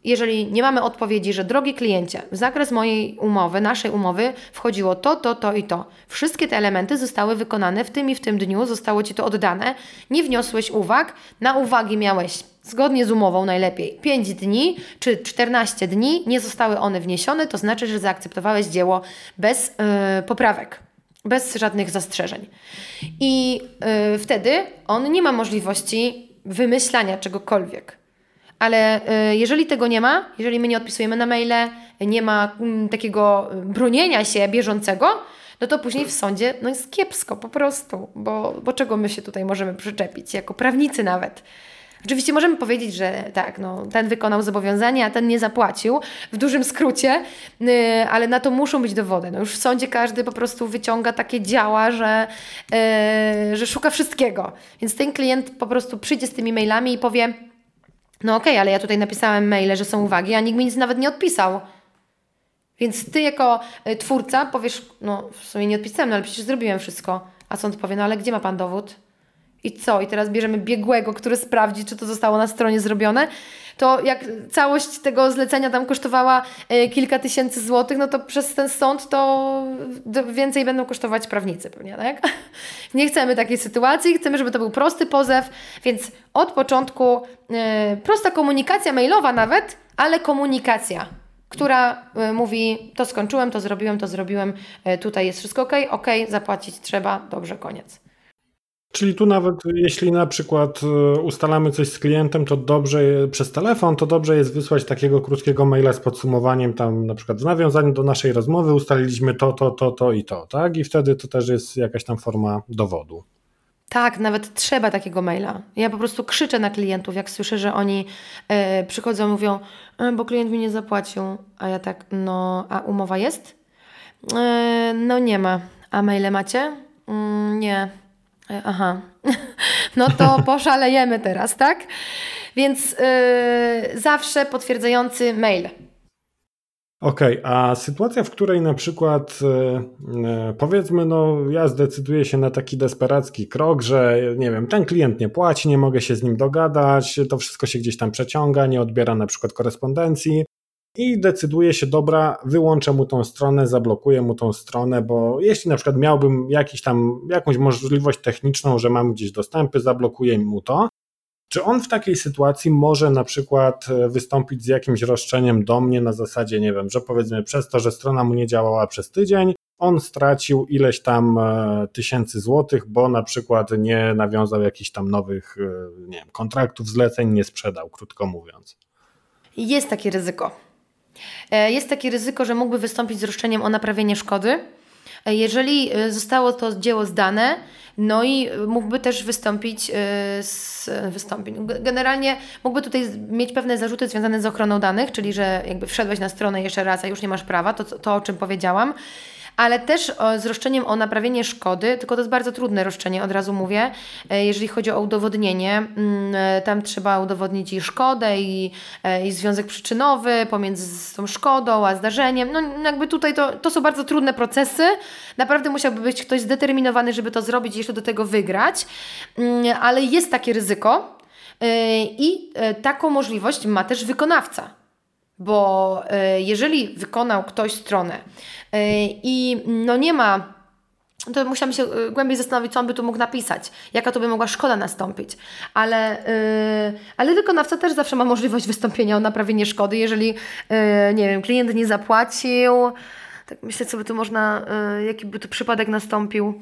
jeżeli nie mamy odpowiedzi, że drogi kliencie, w zakres mojej umowy, naszej umowy wchodziło to, to, to i to. Wszystkie te elementy zostały wykonane w tym i w tym dniu, zostało Ci to oddane, nie wniosłeś uwag, na uwagi miałeś zgodnie z umową najlepiej 5 dni czy 14 dni, nie zostały one wniesione, to znaczy, że zaakceptowałeś dzieło bez yy, poprawek bez żadnych zastrzeżeń. I yy, wtedy on nie ma możliwości wymyślania czegokolwiek. Ale y, jeżeli tego nie ma, jeżeli my nie odpisujemy na maile, nie ma mm, takiego bronienia się bieżącego, no to później w sądzie no jest kiepsko po prostu, bo, bo czego my się tutaj możemy przyczepić, jako prawnicy nawet. Oczywiście możemy powiedzieć, że tak, no, ten wykonał zobowiązanie, a ten nie zapłacił, w dużym skrócie, yy, ale na to muszą być dowody. No już w sądzie każdy po prostu wyciąga takie działa, że, yy, że szuka wszystkiego. Więc ten klient po prostu przyjdzie z tymi mailami i powie, no okej, okay, ale ja tutaj napisałem maile, że są uwagi, a nikt mi nic nawet nie odpisał. Więc ty jako y, twórca powiesz, no w sumie nie odpisałem, no ale przecież zrobiłem wszystko. A sąd powie, no ale gdzie ma pan dowód? I co? I teraz bierzemy biegłego, który sprawdzi, czy to zostało na stronie zrobione. To jak całość tego zlecenia tam kosztowała y, kilka tysięcy złotych, no to przez ten sąd to więcej będą kosztować prawnicy pewnie, tak? Nie chcemy takiej sytuacji, chcemy, żeby to był prosty pozew, więc od początku y, prosta komunikacja mailowa nawet, ale komunikacja która y, mówi: To skończyłem, to zrobiłem, to zrobiłem, tutaj jest wszystko ok, ok, zapłacić trzeba, dobrze, koniec. Czyli tu nawet jeśli na przykład y, ustalamy coś z klientem, to dobrze przez telefon, to dobrze jest wysłać takiego krótkiego maila z podsumowaniem tam na przykład w nawiązaniu do naszej rozmowy ustaliliśmy to, to, to, to i to, tak? I wtedy to też jest jakaś tam forma dowodu. Tak, nawet trzeba takiego maila. Ja po prostu krzyczę na klientów, jak słyszę, że oni e, przychodzą mówią, e, bo klient mi nie zapłacił, a ja tak, no, a umowa jest? E, no nie ma. A maile macie? Mm, nie. E, aha. no to poszalejemy teraz, tak? Więc e, zawsze potwierdzający mail. Okej, okay, a sytuacja, w której na przykład e, powiedzmy, no ja zdecyduję się na taki desperacki krok, że nie wiem, ten klient nie płaci, nie mogę się z nim dogadać, to wszystko się gdzieś tam przeciąga, nie odbiera na przykład korespondencji i decyduję się, dobra, wyłączę mu tą stronę, zablokuję mu tą stronę, bo jeśli na przykład miałbym jakiś tam, jakąś możliwość techniczną, że mam gdzieś dostępy, zablokuję mu to, czy on w takiej sytuacji może na przykład e, wystąpić z jakimś roszczeniem do mnie na zasadzie, nie wiem, że powiedzmy przez to, że strona mu nie działała przez tydzień, on stracił ileś tam e, tysięcy złotych, bo na przykład nie nawiązał jakichś tam nowych e, nie wiem, kontraktów, zleceń, nie sprzedał, krótko mówiąc. Jest takie ryzyko. Jest takie ryzyko, że mógłby wystąpić z roszczeniem o naprawienie szkody. Jeżeli zostało to dzieło zdane, no i mógłby też wystąpić z wystąpień. Generalnie mógłby tutaj mieć pewne zarzuty związane z ochroną danych, czyli że jakby wszedłeś na stronę jeszcze raz, a już nie masz prawa, to, to o czym powiedziałam ale też z roszczeniem o naprawienie szkody, tylko to jest bardzo trudne roszczenie, od razu mówię, e, jeżeli chodzi o udowodnienie. Mm, e, tam trzeba udowodnić i szkodę, i, e, i związek przyczynowy pomiędzy tą szkodą a zdarzeniem. No jakby tutaj to, to są bardzo trudne procesy. Naprawdę musiałby być ktoś zdeterminowany, żeby to zrobić i jeszcze do tego wygrać, mm, ale jest takie ryzyko. I taką możliwość ma też wykonawca. Bo jeżeli wykonał ktoś stronę, E, I no nie ma to musiałam się e, głębiej zastanowić, co on by tu mógł napisać, jaka to by mogła szkoda nastąpić. Ale, yy, ale wykonawca też zawsze ma możliwość wystąpienia o naprawienie szkody, jeżeli yy, nie wiem, klient nie zapłacił. Tak myślę, co by tu można, yy, jaki by tu przypadek nastąpił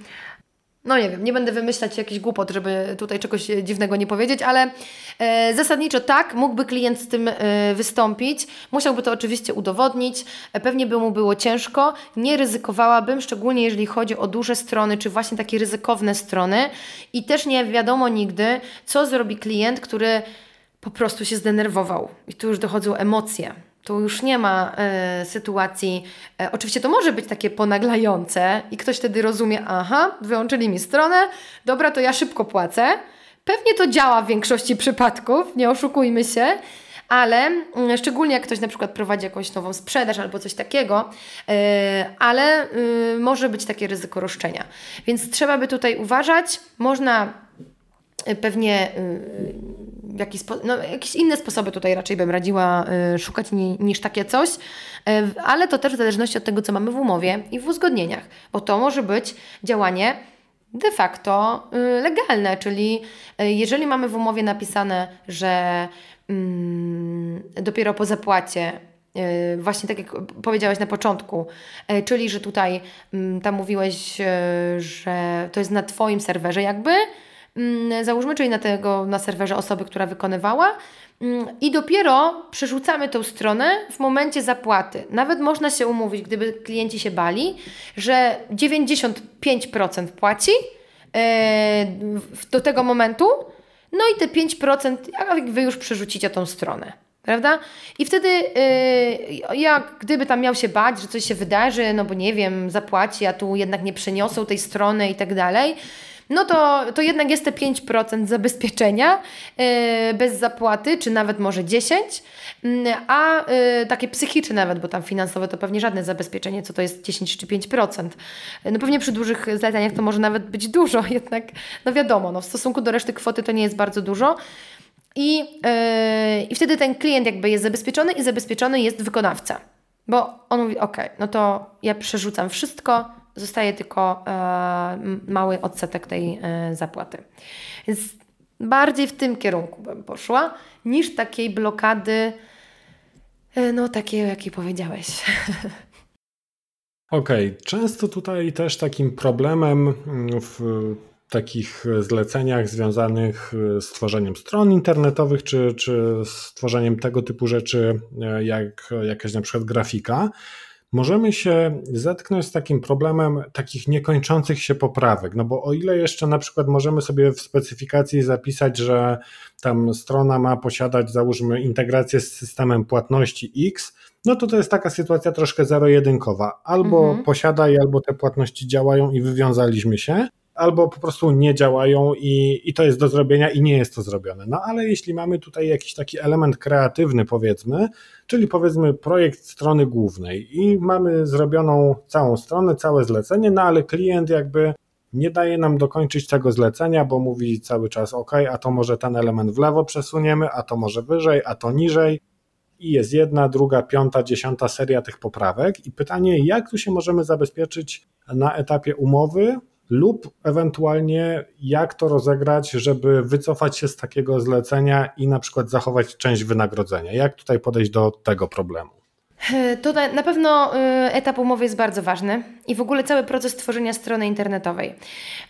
no nie wiem, nie będę wymyślać jakiś głupot, żeby tutaj czegoś dziwnego nie powiedzieć, ale e, zasadniczo tak, mógłby klient z tym e, wystąpić, musiałby to oczywiście udowodnić, e, pewnie by mu było ciężko, nie ryzykowałabym, szczególnie jeżeli chodzi o duże strony, czy właśnie takie ryzykowne strony. I też nie wiadomo nigdy, co zrobi klient, który po prostu się zdenerwował. I tu już dochodzą emocje. Tu już nie ma e, sytuacji. E, oczywiście to może być takie ponaglające i ktoś wtedy rozumie, aha, wyłączyli mi stronę, dobra, to ja szybko płacę. Pewnie to działa w większości przypadków, nie oszukujmy się, ale mm, szczególnie jak ktoś na przykład prowadzi jakąś nową sprzedaż albo coś takiego, e, ale y, może być takie ryzyko roszczenia. Więc trzeba by tutaj uważać. Można y, pewnie y, jaki no, jakieś inne sposoby tutaj raczej bym radziła y, szukać ni, niż takie coś, y, ale to też w zależności od tego, co mamy w umowie i w uzgodnieniach, bo to może być działanie de facto y, legalne, czyli y, jeżeli mamy w umowie napisane, że mm, dopiero po zapłacie y, Właśnie tak jak powiedziałeś na początku, czyli że tutaj mm, tam mówiłeś, że to jest na Twoim serwerze, jakby załóżmy, czyli na tego, na serwerze osoby, która wykonywała mm, i dopiero przerzucamy tą stronę w momencie zapłaty. Nawet można się umówić, gdyby klienci się bali, że 95% płaci e, do tego momentu, no i te 5% jak Wy już przerzucicie tą stronę. Prawda? I wtedy yy, jak gdyby tam miał się bać, że coś się wydarzy, no bo nie wiem, zapłaci, a tu jednak nie przeniosą tej strony i tak dalej, no to, to jednak jest te 5% zabezpieczenia yy, bez zapłaty, czy nawet może 10%, yy, a yy, takie psychiczne nawet, bo tam finansowe to pewnie żadne zabezpieczenie, co to jest 10 czy 5%. No pewnie przy dużych zleceniach to może nawet być dużo, jednak no wiadomo, no w stosunku do reszty kwoty to nie jest bardzo dużo. I, yy, I wtedy ten klient jakby jest zabezpieczony i zabezpieczony jest wykonawca. Bo on mówi, ok, no to ja przerzucam wszystko, zostaje tylko e, mały odsetek tej e, zapłaty. Więc bardziej w tym kierunku bym poszła, niż takiej blokady, e, no takiej, jakiej powiedziałeś. Okej, okay. często tutaj też takim problemem w takich zleceniach związanych z tworzeniem stron internetowych, czy, czy z tworzeniem tego typu rzeczy, jak jakaś na przykład grafika, możemy się zetknąć z takim problemem takich niekończących się poprawek. No bo o ile jeszcze na przykład możemy sobie w specyfikacji zapisać, że tam strona ma posiadać, załóżmy, integrację z systemem płatności X, no to to jest taka sytuacja troszkę zero-jedynkowa. Albo mhm. posiada i albo te płatności działają i wywiązaliśmy się, albo po prostu nie działają i, i to jest do zrobienia i nie jest to zrobione. No ale jeśli mamy tutaj jakiś taki element kreatywny, powiedzmy, czyli powiedzmy projekt strony głównej i mamy zrobioną całą stronę, całe zlecenie, no ale klient jakby nie daje nam dokończyć tego zlecenia, bo mówi cały czas OK, a to może ten element w lewo przesuniemy, a to może wyżej, a to niżej. I jest jedna, druga, piąta, dziesiąta seria tych poprawek. I pytanie, jak tu się możemy zabezpieczyć na etapie umowy, lub ewentualnie jak to rozegrać, żeby wycofać się z takiego zlecenia i na przykład zachować część wynagrodzenia. Jak tutaj podejść do tego problemu? To na, pewno y, etap umowy jest bardzo ważny i w ogóle cały proces tworzenia strony internetowej.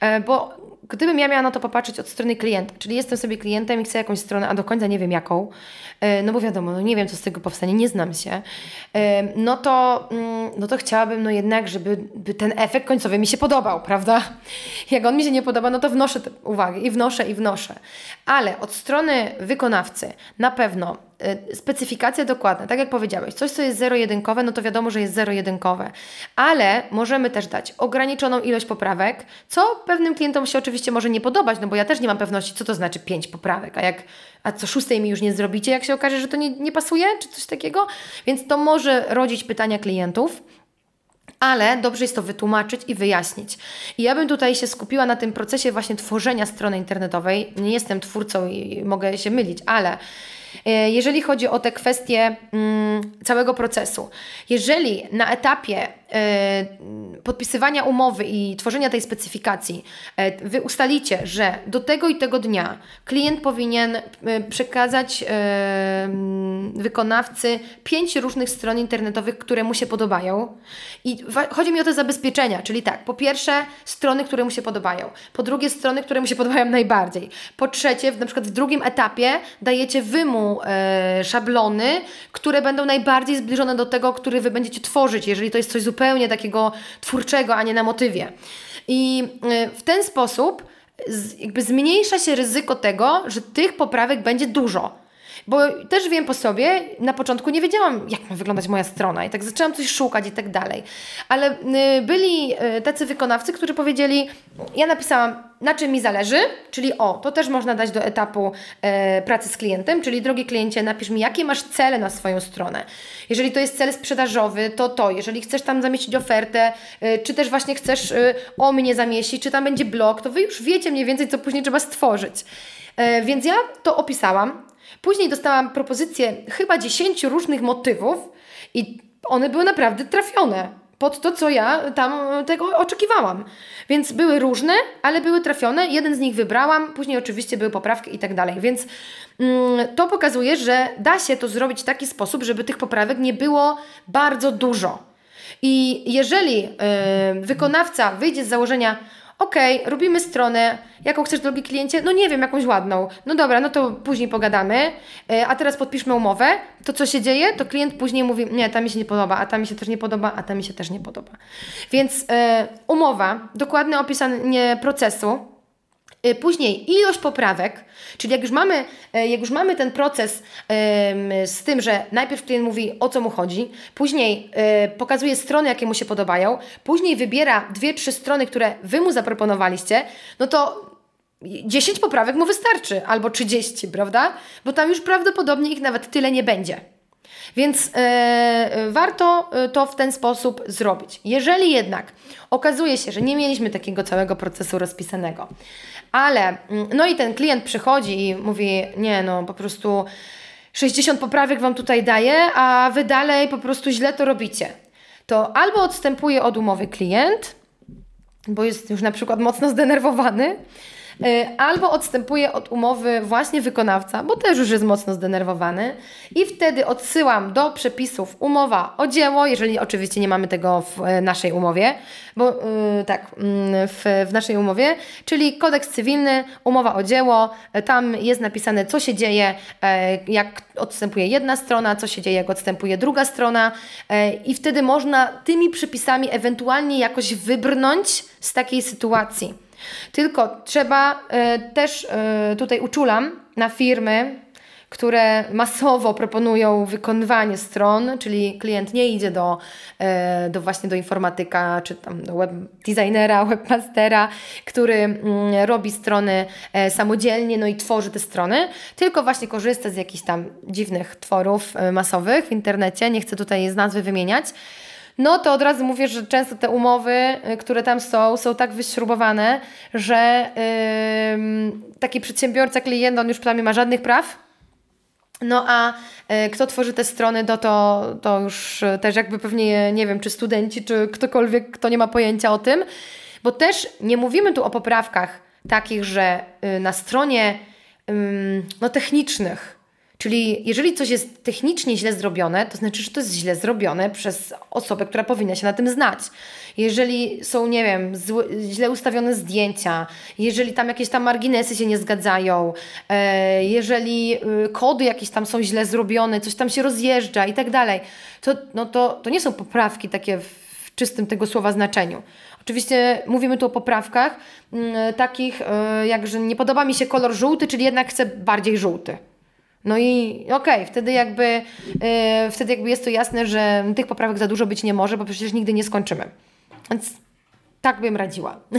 E, bo gdybym ja miała na to popatrzeć od strony klienta, czyli jestem sobie klientem i chcę jakąś stronę, a do końca nie wiem jaką, e, no bo wiadomo, no nie wiem co z tego powstanie, nie znam się, e, no to, mm, no to chciałabym no jednak, żeby by ten efekt końcowy mi się podobał, prawda? Jak on mi się nie podoba, no to wnoszę te uwagi i wnoszę i wnoszę. Ale od strony wykonawcy na pewno Y, specyfikacja dokładna, tak jak powiedziałeś, coś co jest zero-jedynkowe, no to wiadomo, że jest zero-jedynkowe, ale możemy też dać ograniczoną ilość poprawek, co pewnym klientom się oczywiście może nie podobać, no bo ja też nie mam pewności, co to znaczy pięć poprawek, a jak, a co szóstej mi już nie zrobicie, jak się okaże, że to nie, nie pasuje, czy coś takiego, więc to może rodzić pytania klientów, ale dobrze jest to wytłumaczyć i wyjaśnić. I ja bym tutaj się skupiła na tym procesie właśnie tworzenia strony internetowej. Nie jestem twórcą i mogę się mylić, ale jeżeli chodzi o te kwestie mm, całego procesu, jeżeli na etapie e, podpisywania umowy i tworzenia tej specyfikacji e, wy ustalicie, że do tego i tego dnia klient powinien przekazać mm, wykonawcy pięć różnych stron internetowych, które mu się podobają. I chodzi mi o te zabezpieczenia, czyli tak, po pierwsze strony, które mu się podobają, po drugie strony, które mu się podobają najbardziej, po trzecie, na przykład w drugim etapie dajecie wymóg e, szablony, które będą najbardziej zbliżone do tego, który Wy będziecie tworzyć, jeżeli to jest coś zupełnie takiego twórczego, a nie na motywie. I e, w ten sposób z, jakby zmniejsza się ryzyko tego, że tych poprawek będzie dużo. Bo też wiem po sobie, na początku nie wiedziałam, jak ma wyglądać moja strona, i tak zaczęłam coś szukać i tak dalej. Ale y, byli y, tacy wykonawcy, którzy powiedzieli: Ja napisałam, na czym mi zależy, czyli o, to też można dać do etapu e, pracy z klientem, czyli drogi kliencie, napisz mi, jakie masz cele na swoją stronę. Jeżeli to jest cel sprzedażowy, to to. Jeżeli chcesz tam zamieścić ofertę, e, czy też właśnie chcesz e, o mnie zamieścić, czy tam będzie blog, to Wy już wiecie mniej więcej, co później trzeba stworzyć. E, więc ja to opisałam. Później dostałam propozycję chyba 10 różnych motywów i one były naprawdę trafione pod to, co ja tam tego oczekiwałam. Więc były różne, ale były trafione. Jeden z nich wybrałam, później oczywiście były poprawki i tak dalej. Więc mm, to pokazuje, że da się to zrobić w taki sposób, żeby tych poprawek nie było bardzo dużo. I jeżeli yy, wykonawca wyjdzie z założenia, okej, okay, robimy stronę, jaką chcesz, drogi kliencie? No nie wiem, jakąś ładną. No dobra, no to później pogadamy, e, a teraz podpiszmy umowę. To co się dzieje? To klient później mówi, nie, ta mi się nie podoba, a ta mi się też nie podoba, a ta mi się też nie podoba. Więc e, umowa, dokładne opisanie procesu, później ilość poprawek, czyli jak już mamy, y, jak już mamy ten proces z tym, że najpierw klient mówi o co mu chodzi, później y, pokazuje strony, jakie mu się podobają, później wybiera dwie, trzy strony, które Wy mu zaproponowaliście, no to 10 poprawek mu wystarczy, albo 30, prawda? Bo tam już prawdopodobnie ich nawet tyle nie będzie. Więc yy, warto to w ten sposób zrobić. Jeżeli jednak okazuje się, że nie mieliśmy takiego całego procesu rozpisanego, ale mm, no i ten klient przychodzi i mówi: Nie, no po prostu 60 poprawek Wam tutaj daję, a Wy dalej po prostu źle to robicie. To albo odstępuje od umowy klient, bo jest już na przykład mocno zdenerwowany, albo odstępuje od umowy właśnie wykonawca, bo też już jest mocno zdenerwowany i wtedy odsyłam do przepisów umowa o dzieło, jeżeli oczywiście nie mamy tego w y, naszej umowie, bo yy, tak, yy, w, w naszej umowie, czyli kodeks cywilny, umowa o dzieło, tam jest napisane co się dzieje, jak odstępuje jedna strona, co się dzieje, jak odstępuje druga strona i wtedy można tymi przepisami ewentualnie jakoś wybrnąć z takiej sytuacji. Tylko trzeba y, też y, tutaj uczulam na firmy, które masowo proponują wykonywanie stron, czyli klient nie idzie do, y, do właśnie do informatyka, czy tam do web designera, webmastera, który y, robi strony samodzielnie, no i tworzy te strony, tylko właśnie korzysta z jakichś tam dziwnych tworów masowych w internecie, nie chcę tutaj z nazwy wymieniać, no to od razu mówię, że często te umowy, y, które tam są, są tak wyśrubowane, że yy, taki przedsiębiorca, klient, on już prawie ma żadnych praw. No a y, kto tworzy te strony, no to, to już też jakby pewnie nie wiem, czy studenci, czy ktokolwiek, kto nie ma pojęcia o tym, bo też nie mówimy tu o poprawkach takich, że y, na stronie no, technicznych, Czyli jeżeli coś jest technicznie źle zrobione, to znaczy, że to jest źle zrobione przez osobę, która powinna się na tym znać. Jeżeli są, nie wiem, źle ustawione zdjęcia, jeżeli tam jakieś tam marginesy się nie zgadzają, e, jeżeli y, kody jakieś tam są źle zrobione, coś tam się rozjeżdża i tak dalej, to, no to, to nie są poprawki takie w czystym tego słowa znaczeniu. Oczywiście mówimy tu o poprawkach mm, takich, y, jak że nie podoba mi się kolor żółty, czyli jednak chcę bardziej żółty. No i okej, okay, wtedy jakby yy, wtedy jakby jest to jasne, że tych poprawek za dużo być nie może, bo przecież nigdy nie skończymy. Więc tak bym radziła.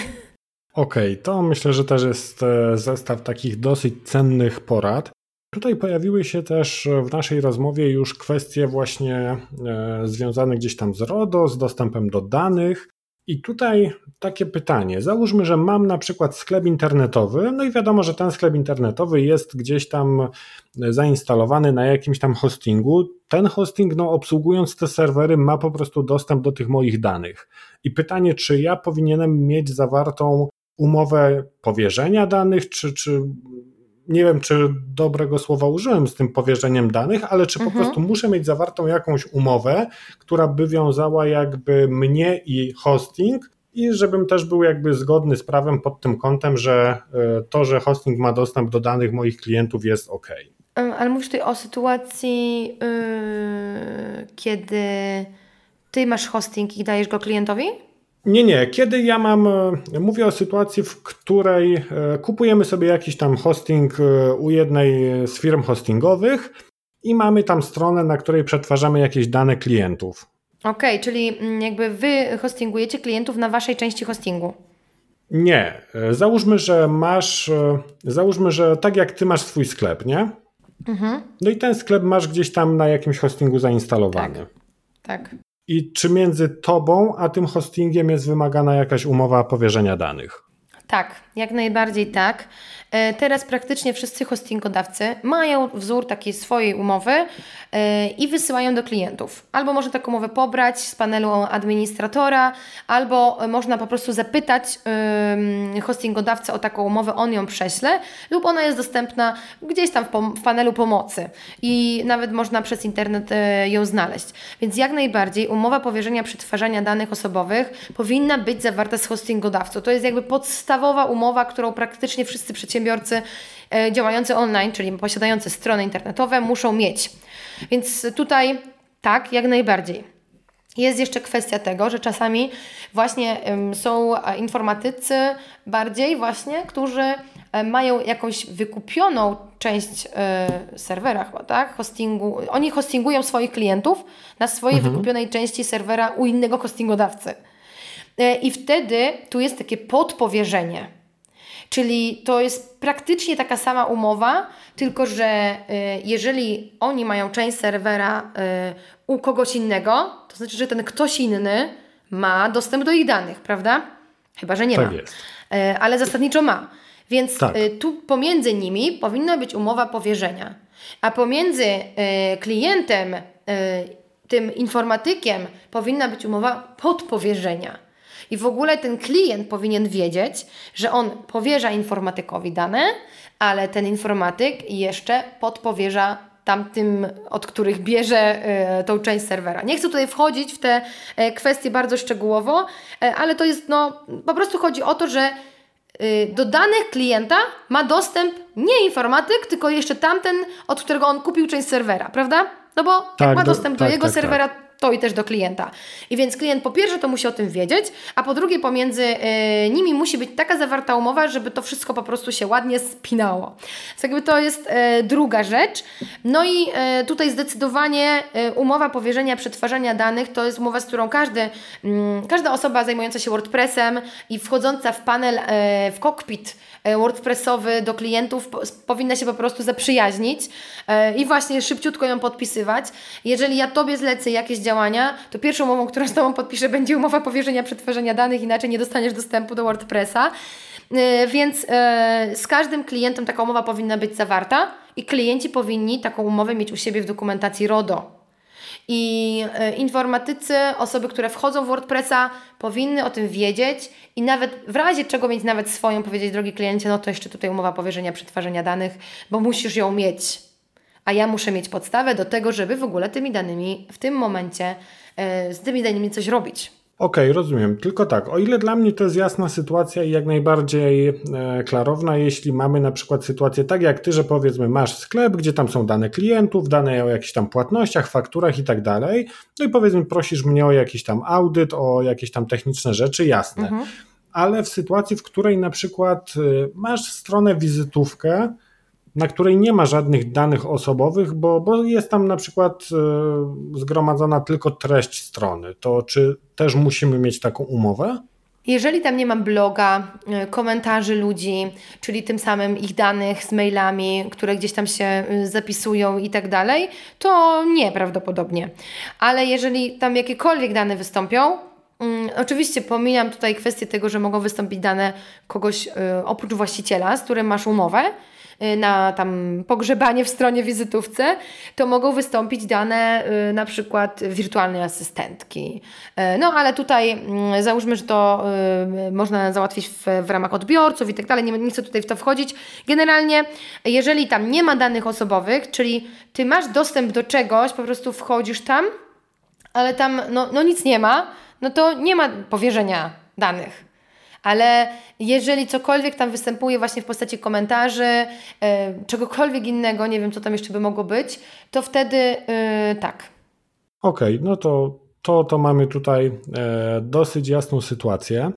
Okej, okay, to myślę, że też jest e, zestaw takich dosyć cennych porad. Tutaj pojawiły się też w naszej rozmowie już kwestie właśnie e, związane gdzieś tam z RODO, z dostępem do danych. I tutaj takie pytanie. Załóżmy, że mam na przykład sklep internetowy, no i wiadomo, że ten sklep internetowy jest gdzieś tam zainstalowany na jakimś tam hostingu. Ten hosting, no obsługując te serwery, ma po prostu dostęp do tych moich danych. I pytanie, czy ja powinienem mieć zawartą umowę powierzenia danych, czy, czy nie wiem, czy dobrego słowa użyłem z tym powierzeniem danych, ale czy po mhm. prostu muszę mieć zawartą jakąś umowę, która by wiązała jakby mnie i hosting i żebym też był jakby zgodny z prawem pod tym kątem, że e, to, że hosting ma dostęp do danych moich klientów jest ok. Ale mówisz tutaj o sytuacji, yy, kiedy ty masz hosting i dajesz go klientowi? Nie, nie. Kiedy ja mam, e, mówię o sytuacji, w której e, kupujemy sobie jakiś tam hosting e, u jednej z firm hostingowych i mamy tam stronę, na której przetwarzamy jakieś dane klientów. Okej, okay, czyli mm, jakby wy hostingujecie klientów na waszej części hostingu. Nie. Załóżmy, że masz, załóżmy, że tak jak ty masz swój sklep, nie? Mhm. No i ten sklep masz gdzieś tam na jakimś hostingu zainstalowany. Tak. tak. I czy między tobą a tym hostingiem jest wymagana jakaś umowa powierzenia danych? Tak, jak najbardziej tak. E, teraz praktycznie wszyscy hostingodawcy mają wzór takiej swojej umowy e, i wysyłają do klientów. Albo można taką umowę pobrać z panelu administratora, albo można po prostu zapytać hostingodawcę o taką umowę, on ją prześle, lub ona jest dostępna gdzieś tam w panelu pomocy i nawet można przez internet e, ją znaleźć. Więc jak najbardziej umowa powierzenia przetwarzania danych osobowych powinna być zawarta z hostingodawcą. To jest jakby podstawowa umowa, którą praktycznie wszyscy przedsiębiorcy przedsiębiorcy e, działający online, czyli posiadający strony internetowe, muszą mieć. Więc tutaj tak, jak najbardziej. Jest jeszcze kwestia tego, że czasami właśnie są informatycy bardziej właśnie, którzy mają jakąś wykupioną część serwera chyba, tak? Hostingu. Oni hostingują swoich klientów na swojej mhm. wykupionej części serwera u innego hostingodawcy. E, I wtedy tu jest takie podpowierzenie. Czyli to jest praktycznie taka sama umowa, tylko że e, jeżeli oni mają część serwera e, u kogoś innego, to znaczy, że ten ktoś inny ma dostęp do ich danych, prawda? Chyba, że nie tak ma. Jest. Ale zasadniczo ma. Więc tak. tu pomiędzy nimi powinna być umowa powierzenia. A pomiędzy klientem, tym informatykiem powinna być umowa podpowierzenia. I w ogóle ten klient powinien wiedzieć, że on powierza informatykowi dane, ale ten informatyk jeszcze podpowierza tamtym, od których bierze y, tą część serwera. Nie chcę tutaj wchodzić w te y, kwestie bardzo szczegółowo, y, ale to jest, no, po prostu chodzi o to, że do danych klienta ma dostęp nie informatyk, tylko jeszcze tamten, od którego on kupił część serwera, prawda? No bo tak, jak ma dostęp do, do tak, jego tak, tak. serwera, tak to i też do klienta. I więc klient po pierwsze to musi o tym wiedzieć, a po drugie pomiędzy y, nimi musi być taka zawarta umowa, żeby to wszystko po prostu się ładnie spinało. Więc jakby to jest y, druga rzecz. No i y, tutaj zdecydowanie umowa powierzenia przetwarzania danych to jest umowa, z którą każdy, mm, każda osoba zajmująca się WordPressem i wchodząca w panel, w cockpit WordPressowy do klientów powinna się po prostu zaprzyjaźnić i właśnie szybciutko ją podpisywać. Jeżeli ja Tobie zlecę jakieś działania, to pierwszą umową, którą z Tobą podpiszę, będzie umowa powierzenia przetwarzania danych, inaczej nie dostaniesz dostępu do WordPressa. E, więc e, z każdym klientem taka umowa powinna być zawarta i klienci powinni taką umowę mieć u siebie w dokumentacji RODO. I e, informatycy, osoby, które wchodzą w WordPressa, powinny o tym wiedzieć i nawet w razie czego mieć nawet swoją, powiedzieć, drogi kliencie, no to jeszcze tutaj umowa powierzenia przetwarzania danych, bo musisz ją mieć a ja muszę mieć podstawę do tego, żeby w ogóle tymi danymi w tym momencie e, z tymi danymi coś robić. Okej, okay, rozumiem. Tylko tak, o ile dla mnie to jest jasna sytuacja i jak najbardziej e, klarowna, jeśli mamy na przykład sytuację tak jak ty, że powiedzmy masz sklep, gdzie tam są dane klientów, dane o jakichś tam płatnościach, fakturach i tak dalej, no i powiedzmy prosisz mnie o jakiś tam audyt, o jakieś tam techniczne rzeczy, jasne. Mhm. Ale w sytuacji, w której na przykład e, masz stronę wizytówkę, na której nie ma żadnych danych osobowych, bo, bo jest tam na przykład y, zgromadzona tylko treść strony. To czy też musimy mieć taką umowę? Jeżeli tam nie mam bloga, e, komentarzy ludzi, czyli tym samym ich danych z mailami, które gdzieś tam się e, zapisują i tak dalej, to nie prawdopodobnie. Ale jeżeli tam jakiekolwiek dane wystąpią, um, oczywiście pomijam tutaj kwestię tego, że mogą wystąpić dane kogoś oprócz właściciela, z którym masz umowę, na tam pogrzebanie w stronie wizytówce, to mogą wystąpić dane y, na przykład wirtualnej asystentki. Y, no ale tutaj mm, załóżmy, że to można załatwić w, w ramach odbiorców i tak dalej, nie, nie chcę tutaj w to wchodzić. Generalnie, jeżeli tam nie ma danych osobowych, czyli Ty masz dostęp do czegoś, po prostu wchodzisz tam, ale tam no, no nic nie ma, no to nie ma powierzenia danych. Ale jeżeli cokolwiek tam występuje właśnie w postaci komentarzy, yy, czegokolwiek innego, nie wiem co tam jeszcze by mogło być, to wtedy yy, tak. Okej, okay, no to, to, to mamy tutaj e, dosyć jasną sytuację.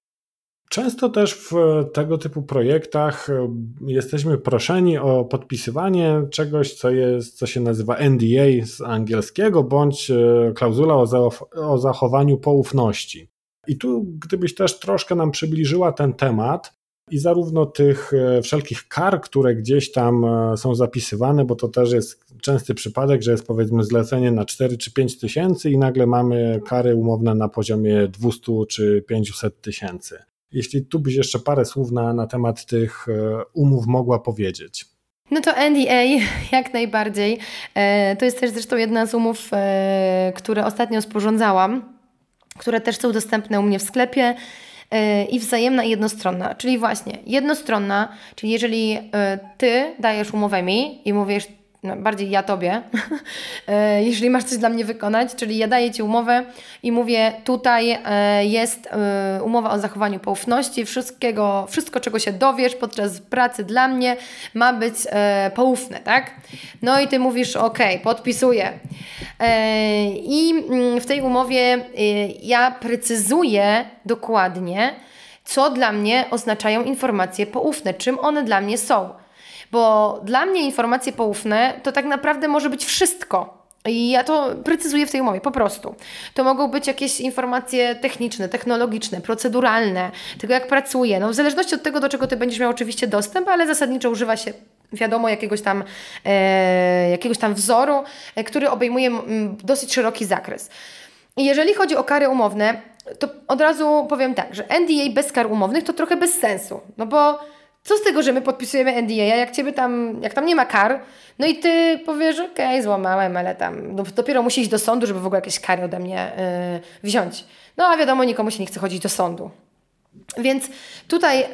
Często też w tego typu projektach e, jesteśmy proszeni o podpisywanie czegoś, co, jest, co się nazywa NDA z angielskiego, bądź e, klauzula o, o zachowaniu poufności. I tu, gdybyś też troszkę nam przybliżyła ten temat i zarówno tych e, wszelkich kar, które gdzieś tam e, są zapisywane, bo to też jest częsty przypadek, że jest powiedzmy zlecenie na 4 czy 5 tysięcy i nagle mamy kary umowne na poziomie 200 czy 500 tysięcy. Jeśli tu byś jeszcze parę słów na, na temat tych e, umów mogła powiedzieć. No to NDA jak najbardziej. To jest też zresztą jedna z umów, które ostatnio sporządzałam które też są dostępne u mnie w sklepie y, i wzajemna i jednostronna. Czyli właśnie jednostronna, czyli jeżeli y, Ty dajesz umowę mi i mówisz, no, bardziej ja Tobie, y, jeżeli masz coś dla mnie wykonać, czyli ja daję Ci umowę i mówię, tutaj jest umowa o zachowaniu poufności, wszystkiego, wszystko czego się dowiesz podczas pracy dla mnie ma być poufne, tak? No i Ty mówisz, ok, podpisuję. I mm, w tej umowie ja precyzuję dokładnie, co dla mnie oznaczają informacje poufne, czym one dla mnie są. Bo dla mnie informacje poufne to tak naprawdę może być wszystko. I ja to precyzuję w tej umowie, po prostu. To mogą być jakieś informacje techniczne, technologiczne, proceduralne, tego jak pracuję. No, w zależności od tego, do czego Ty będziesz miał oczywiście dostęp, ale zasadniczo używa się wiadomo, jakiegoś tam, e, jakiegoś tam wzoru, e, który obejmuje m, dosyć szeroki zakres. I jeżeli chodzi o kary umowne, to od razu powiem tak, że NDA bez kar umownych to trochę bez sensu, no bo co z tego, że my podpisujemy NDA, jak ciebie tam, jak tam nie ma kar, no i ty powiesz, okej, okay, złamałem, ale tam no, dopiero musi iść do sądu, żeby w ogóle jakieś kary ode mnie yy, wziąć. No a wiadomo, nikomu się nie chce chodzić do sądu. Więc tutaj y,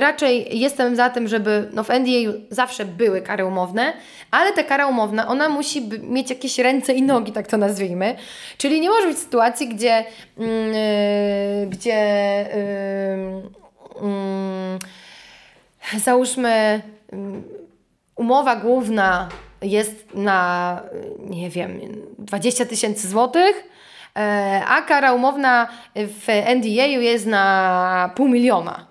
raczej jestem za tym, żeby no w NDA zawsze były kary umowne, ale ta kara umowna, ona musi mieć jakieś ręce i nogi, tak to nazwijmy. Czyli nie może być sytuacji, gdzie, y, gdzie y, załóżmy umowa główna jest na, nie wiem, 20 tysięcy złotych, e, a kara umowna w NDA jest na pół miliona.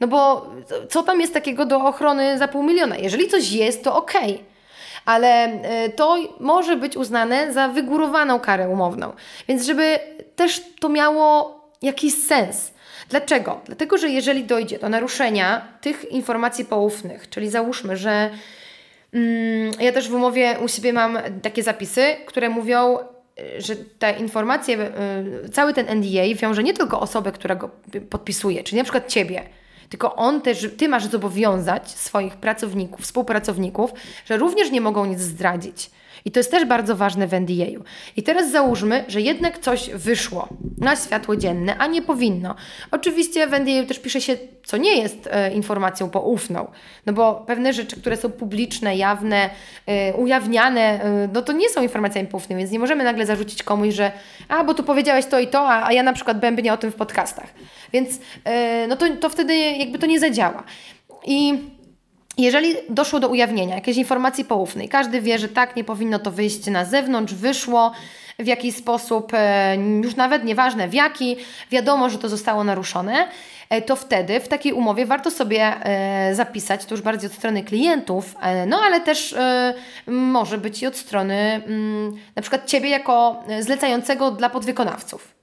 No bo co tam jest takiego do ochrony za pół miliona? Jeżeli coś jest, to. Okay. Ale e, to może być uznane za wygórowaną karę umowną. Więc żeby też to miało jakiś sens. Dlaczego? Dlatego, że jeżeli dojdzie do naruszenia tych informacji poufnych, czyli załóżmy, że Mm, ja też w umowie u siebie mam takie zapisy, które mówią, y, że te informacje, y, cały ten NDA wiąże nie tylko osobę, która go podpisuje, czyli na przykład Ciebie, tylko on też, Ty masz zobowiązać swoich pracowników, współpracowników, że również nie mogą nic zdradzić. I to jest też bardzo ważne w NDA-u. I teraz załóżmy, że jednak coś wyszło na światło dzienne, a nie powinno. Oczywiście w NDA też pisze się, co nie jest e, informacją poufną, no bo pewne rzeczy, które są publiczne, jawne, e, ujawniane, e, no to nie są informacjami poufnymi, więc nie możemy nagle zarzucić komuś, że a, bo tu powiedziałeś to i to, a, a ja na przykład bębnię o tym w podcastach. Więc e, no to, to wtedy jakby to nie zadziała. I jeżeli doszło do ujawnienia jakiejś informacji poufnej, każdy wie, że tak, nie powinno to wyjść na zewnątrz, wyszło w jakiś sposób, e, już nawet nieważne w jaki, wiadomo, że to zostało naruszone, e, to wtedy w takiej umowie warto sobie e, zapisać, to już bardziej od strony klientów, no ale też może być i od strony mm, na przykład Ciebie jako zlecającego dla podwykonawców.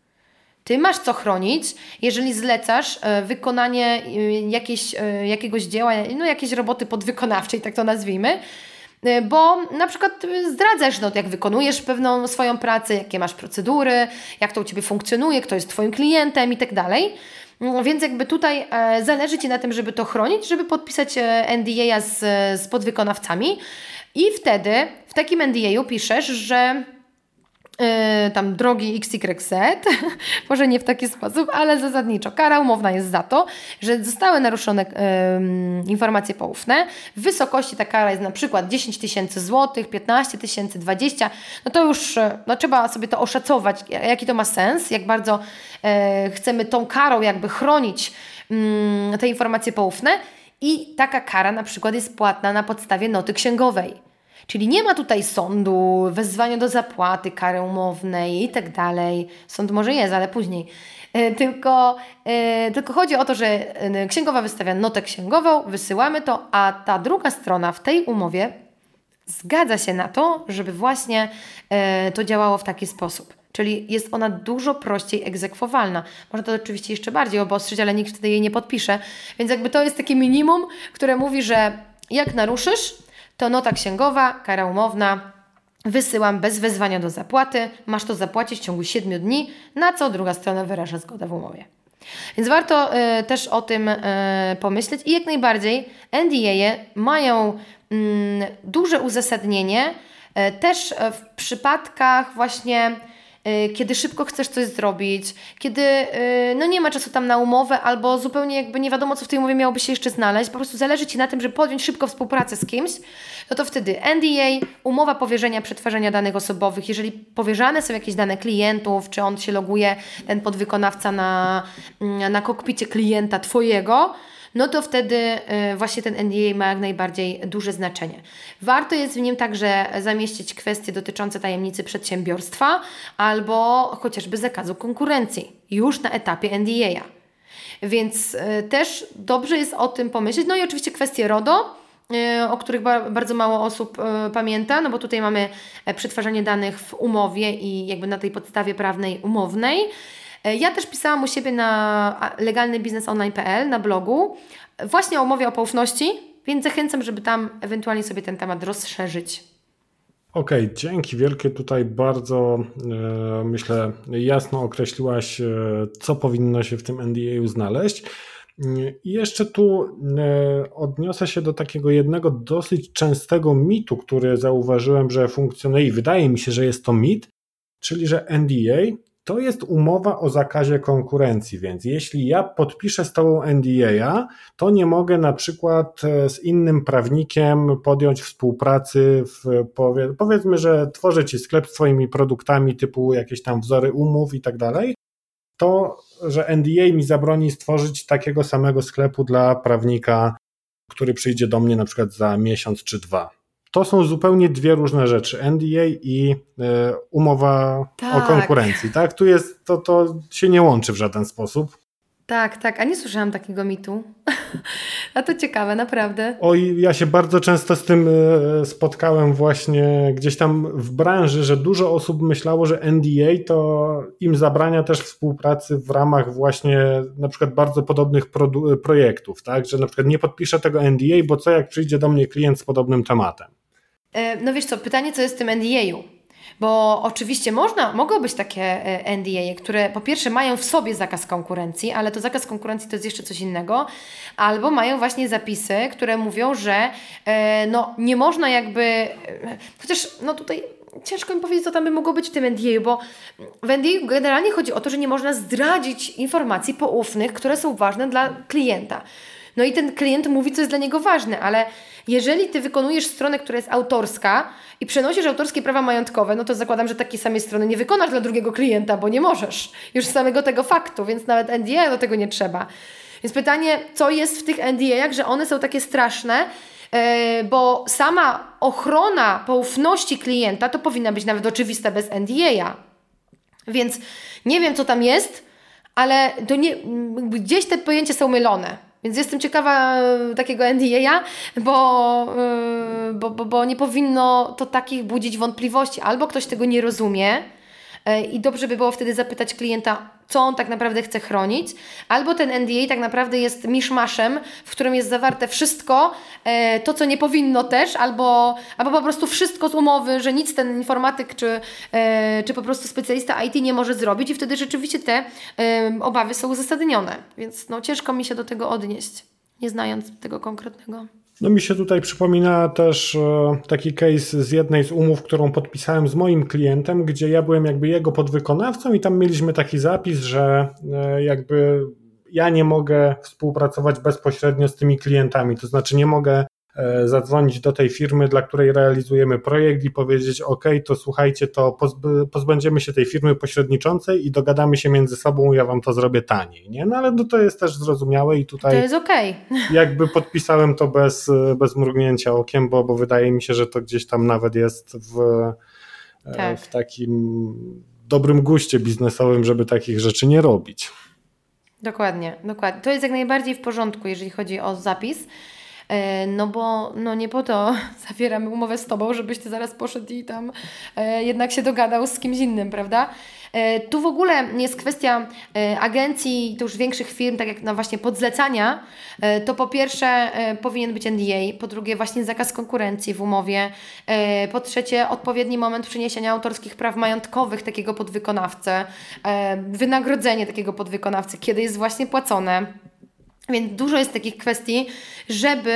Ty masz co chronić, jeżeli zlecasz e, wykonanie e, jakiejś, e, jakiegoś dzieła, no jakiejś roboty podwykonawczej, tak to nazwijmy, bo na przykład zdradzasz, no, jak wykonujesz pewną swoją pracę, jakie masz procedury, jak to u Ciebie funkcjonuje, kto jest Twoim klientem i tak dalej. No, więc jakby tutaj zależy Ci na tym, żeby to chronić, żeby podpisać NDA z, z podwykonawcami i wtedy w takim NDA piszesz, że tam drogi XYZ, może nie w taki sposób, ale zasadniczo kara umowna jest za to, że zostały naruszone informacje poufne. W wysokości ta kara jest na przykład 10 tysięcy złotych, 15 tysięcy, 20, no to już y, no, trzeba sobie to oszacować, jaki to ma sens, jak bardzo yy, chcemy tą karą jakby chronić mm, te informacje poufne i taka kara na przykład jest płatna na podstawie noty księgowej. Czyli nie ma tutaj sądu, wezwania do zapłaty, kary umownej i tak dalej. Sąd może jest, ale później. E, tylko, e, tylko chodzi o to, że e, księgowa wystawia notę księgową, wysyłamy to, a ta druga strona w tej umowie zgadza się na to, żeby właśnie to działało w taki sposób. Czyli jest ona dużo prościej egzekwowalna. Można to oczywiście jeszcze bardziej obostrzeć, ale nikt wtedy jej nie podpisze. Więc jakby to jest takie minimum, które mówi, że jak naruszysz, to nota księgowa, kara umowna, wysyłam bez wezwania do zapłaty, masz to zapłacić w ciągu 7 dni, na co druga strona wyraża zgodę w umowie. Więc warto y, też o tym y, pomyśleć. I jak najbardziej NDA mają y, duże uzasadnienie y, też w przypadkach właśnie kiedy szybko chcesz coś zrobić, kiedy y, no nie ma czasu tam na umowę, albo zupełnie jakby nie wiadomo, co w tej umowie miałoby się jeszcze znaleźć, po prostu zależy Ci na tym, żeby podjąć szybko współpracę z kimś, no to wtedy NDA, umowa powierzenia przetwarzania danych osobowych, jeżeli powierzane są jakieś dane klientów, czy on się loguje, ten podwykonawca na, mm, na kokpicie klienta Twojego, no to wtedy właśnie ten NDA ma jak najbardziej duże znaczenie. Warto jest w nim także zamieścić kwestie dotyczące tajemnicy przedsiębiorstwa albo chociażby zakazu konkurencji już na etapie NDA. Więc też dobrze jest o tym pomyśleć. No i oczywiście kwestie RODO, o których bardzo mało osób pamięta, no bo tutaj mamy przetwarzanie danych w umowie i jakby na tej podstawie prawnej umownej. E, ja też pisałam u siebie na legalnybiznesonline.pl na blogu właśnie o umowie o poufności, więc zachęcam, żeby tam ewentualnie sobie ten temat rozszerzyć. Okej, okay, dzięki wielkie. Tutaj bardzo e, myślę jasno określiłaś, e, co powinno się w tym NDA znaleźć. I jeszcze tu e, odniosę się do takiego jednego dosyć częstego mitu, który zauważyłem, że funkcjonuje i wydaje mi się, że jest to mit, czyli że NDA to jest umowa o zakazie konkurencji, więc jeśli ja podpiszę z Tobą NDA, to nie mogę na przykład e, z innym prawnikiem podjąć współpracy w, powie, powiedzmy, że tworzę Ci sklep z produktami typu jakieś tam wzory umów i tak dalej, to, że NDA mi zabroni stworzyć takiego samego sklepu dla prawnika, który przyjdzie do mnie na przykład za miesiąc czy dwa. To są zupełnie dwie różne rzeczy. NDA i e, umowa tak. o konkurencji. Tak? Tu jest, to, to się nie łączy w żaden sposób. Tak, tak, a nie słyszałam takiego mitu. a to ciekawe, naprawdę. Oj, ja się bardzo często z tym e, spotkałem właśnie gdzieś tam w branży, że dużo osób myślało, że NDA to im zabrania też współpracy w ramach właśnie na przykład bardzo podobnych projektów, tak? Że na przykład nie podpiszę tego NDA, bo co jak przyjdzie do mnie klient z podobnym tematem. E, no wiesz co, pytanie co jest w tym NDA-u? Bo oczywiście można, mogą być takie e, NDA, które po pierwsze mają w sobie zakaz konkurencji, ale to zakaz konkurencji to jest jeszcze coś innego, albo mają właśnie zapisy, które mówią, że e, no, nie można jakby, chociaż no tutaj ciężko mi powiedzieć, co tam by mogło być w tym NDA, bo w NDA generalnie chodzi o to, że nie można zdradzić informacji poufnych, które są ważne dla klienta. No i ten klient mówi, co jest dla niego ważne, ale jeżeli ty wykonujesz stronę, która jest autorska i przenosisz autorskie prawa majątkowe, no to zakładam, że takiej samej strony nie wykonasz dla drugiego klienta, bo nie możesz. Już z samego tego faktu, więc nawet NDA do tego nie trzeba. Więc pytanie, co jest w tych NDA-ach, że one są takie straszne, yy, bo sama ochrona poufności klienta to powinna być nawet oczywista bez NDA. Więc nie wiem, co tam jest, ale nie, gdzieś te pojęcia są mylone. Więc jestem ciekawa e, takiego NDA, bo, e, bo, bo, bo nie powinno to takich budzić wątpliwości. Albo ktoś tego nie rozumie, E, i dobrze by było wtedy zapytać klienta, co on tak naprawdę chce chronić, albo ten NDA tak naprawdę jest miszmaszem, w którym jest zawarte wszystko, e, to co nie powinno też, albo, albo po prostu wszystko z umowy, że nic ten informatyk czy, e, czy po prostu specjalista IT nie może zrobić i wtedy rzeczywiście te obawy są uzasadnione. Więc no, ciężko mi się do tego odnieść, nie znając tego konkretnego. No mi się tutaj przypomina też e, taki case z jednej z umów, którą podpisałem z moim klientem, gdzie ja byłem jakby jego podwykonawcą i tam mieliśmy taki zapis, że e, jakby ja nie mogę współpracować bezpośrednio z tymi klientami, to znaczy nie mogę zadzwonić do tej firmy, dla której realizujemy projekt i powiedzieć: OK, to słuchajcie, to pozbędziemy się tej firmy pośredniczącej i dogadamy się między sobą, ja wam to zrobię taniej. Nie? No ale no, to jest też zrozumiałe i tutaj. To jest OK. Jakby podpisałem to bez, bez mrugnięcia okiem, bo, bo wydaje mi się, że to gdzieś tam nawet jest w, e, tak. w takim dobrym guście biznesowym, żeby takich rzeczy nie robić. Dokładnie, dokładnie. To jest jak najbardziej w porządku, jeżeli chodzi o zapis. E, no bo no nie po to zawieramy umowę z Tobą, żebyś Ty zaraz poszedł i tam e, jednak się dogadał z kimś innym, prawda? E, tu w ogóle jest kwestia agencji, to już większych firm, tak jak na właśnie podzlecania, to po pierwsze powinien być NDA, po drugie właśnie zakaz konkurencji w umowie, po trzecie odpowiedni moment przyniesienia autorskich praw majątkowych takiego podwykonawcy, wynagrodzenie takiego podwykonawcy, kiedy jest właśnie płacone. Więc dużo jest takich kwestii, żeby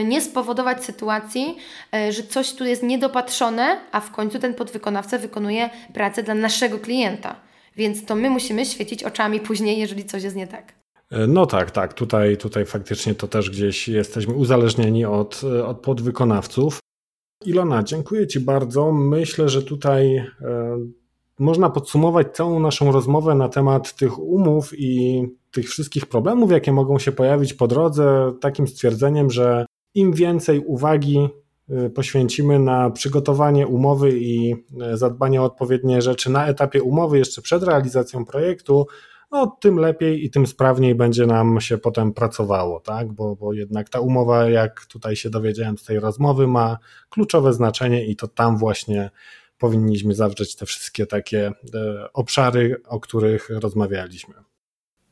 y, nie spowodować sytuacji, y, że coś tu jest niedopatrzone, a w końcu ten podwykonawca wykonuje pracę dla naszego klienta. Więc to my musimy świecić oczami później, jeżeli coś jest nie tak. E, no tak, tak. Tutaj, tutaj faktycznie to też gdzieś jesteśmy uzależnieni od, od podwykonawców. Ilona, dziękuję Ci bardzo. Myślę, że tutaj e, można podsumować całą naszą rozmowę na temat tych umów i tych wszystkich problemów, jakie mogą się pojawić po drodze, takim stwierdzeniem, że im więcej uwagi y, poświęcimy na przygotowanie umowy i y, zadbanie o odpowiednie rzeczy na etapie umowy, jeszcze przed realizacją projektu, no, tym lepiej i tym sprawniej będzie nam się potem pracowało, tak? Bo, bo jednak ta umowa, jak tutaj się dowiedziałem z tej rozmowy, ma kluczowe znaczenie i to tam właśnie powinniśmy zawrzeć te wszystkie takie e, obszary, o których rozmawialiśmy.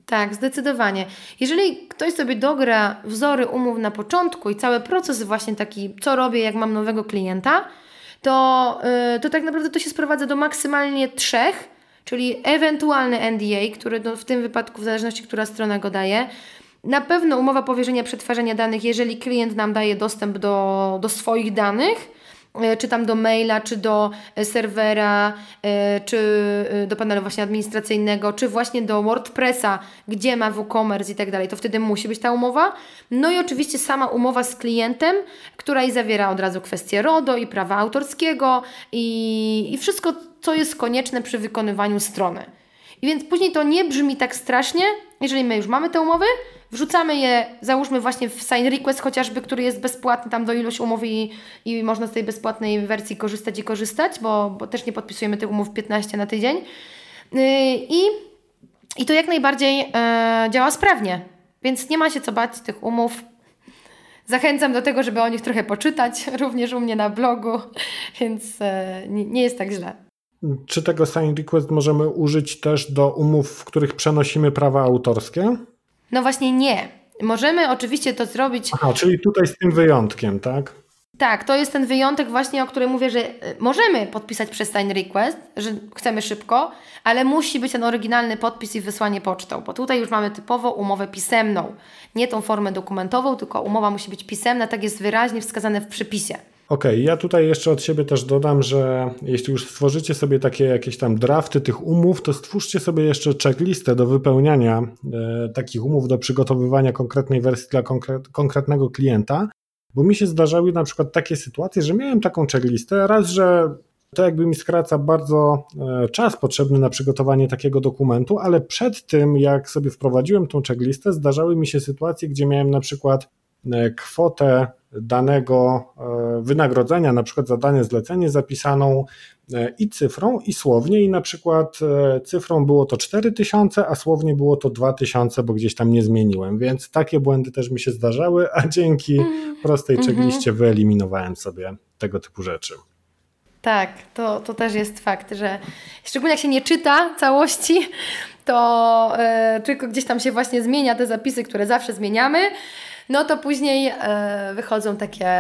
Tak, zdecydowanie. Jeżeli ktoś sobie dogra wzory umów na początku i cały proces właśnie taki, co robię, jak mam nowego klienta, to, yy, to tak naprawdę to się sprowadza do maksymalnie trzech, czyli ewentualny NDA, który w tym wypadku, w zależności, która strona go daje, na pewno umowa powierzenia przetwarzania danych, jeżeli klient nam daje dostęp do, do swoich danych, czy tam do maila, czy do e, serwera, e, czy do panelu właśnie administracyjnego, czy właśnie do WordPressa, gdzie ma WooCommerce i tak dalej, to wtedy musi być ta umowa. No i oczywiście sama umowa z klientem, która i zawiera od razu kwestie RODO i prawa autorskiego i, i wszystko, co jest konieczne przy wykonywaniu strony. I więc później to nie brzmi tak strasznie, jeżeli my już mamy te umowy, wrzucamy je, załóżmy właśnie w sign request chociażby, który jest bezpłatny tam do iluś umów i, i można z tej bezpłatnej wersji korzystać i korzystać, bo, bo też nie podpisujemy tych umów 15 na tydzień. Yy, I, i to jak najbardziej yy, działa sprawnie, więc nie ma się co bać tych umów. Zachęcam do tego, żeby o nich trochę poczytać, również u mnie na blogu, więc yy, nie, nie jest tak źle. Czy tego sign request możemy użyć też do umów, w których przenosimy prawa autorskie? No właśnie nie. Możemy oczywiście to zrobić. Aha, czyli tutaj z tym wyjątkiem, tak? Tak, to jest ten wyjątek właśnie, o którym mówię, że e, możemy podpisać przez sign request, że chcemy szybko, ale musi być ten oryginalny podpis i wysłanie pocztą, bo tutaj już mamy typowo umowę pisemną. Nie tą formę dokumentową, tylko umowa musi być pisemna, tak jest wyraźnie wskazane w przepisie. Okej, okay, ja tutaj jeszcze od siebie też dodam, że jeśli już stworzycie sobie takie jakieś tam drafty tych umów, to stwórzcie sobie jeszcze checklistę do wypełniania e, takich umów, do przygotowywania konkretnej wersji dla konkret, konkretnego klienta, bo mi się zdarzały na przykład takie sytuacje, że miałem taką checklistę, raz, że to jakby mi skraca bardzo e, czas potrzebny na przygotowanie takiego dokumentu, ale przed tym, jak sobie wprowadziłem tą checklistę, zdarzały mi się sytuacje, gdzie miałem na przykład e, kwotę danego e, wynagrodzenia, na przykład za dane zlecenie zapisaną e, i cyfrą, i słownie, i na przykład e, cyfrą było to 4000, a słownie było to 2000, bo gdzieś tam nie zmieniłem, więc takie błędy też mi się zdarzały, a dzięki mm. prostej mhm. checkliście wyeliminowałem sobie tego typu rzeczy. Tak, to, to też jest fakt, że szczególnie jak się nie czyta całości, to yy, tylko gdzieś tam się właśnie zmienia te zapisy, które zawsze zmieniamy, no to później e, wychodzą takie,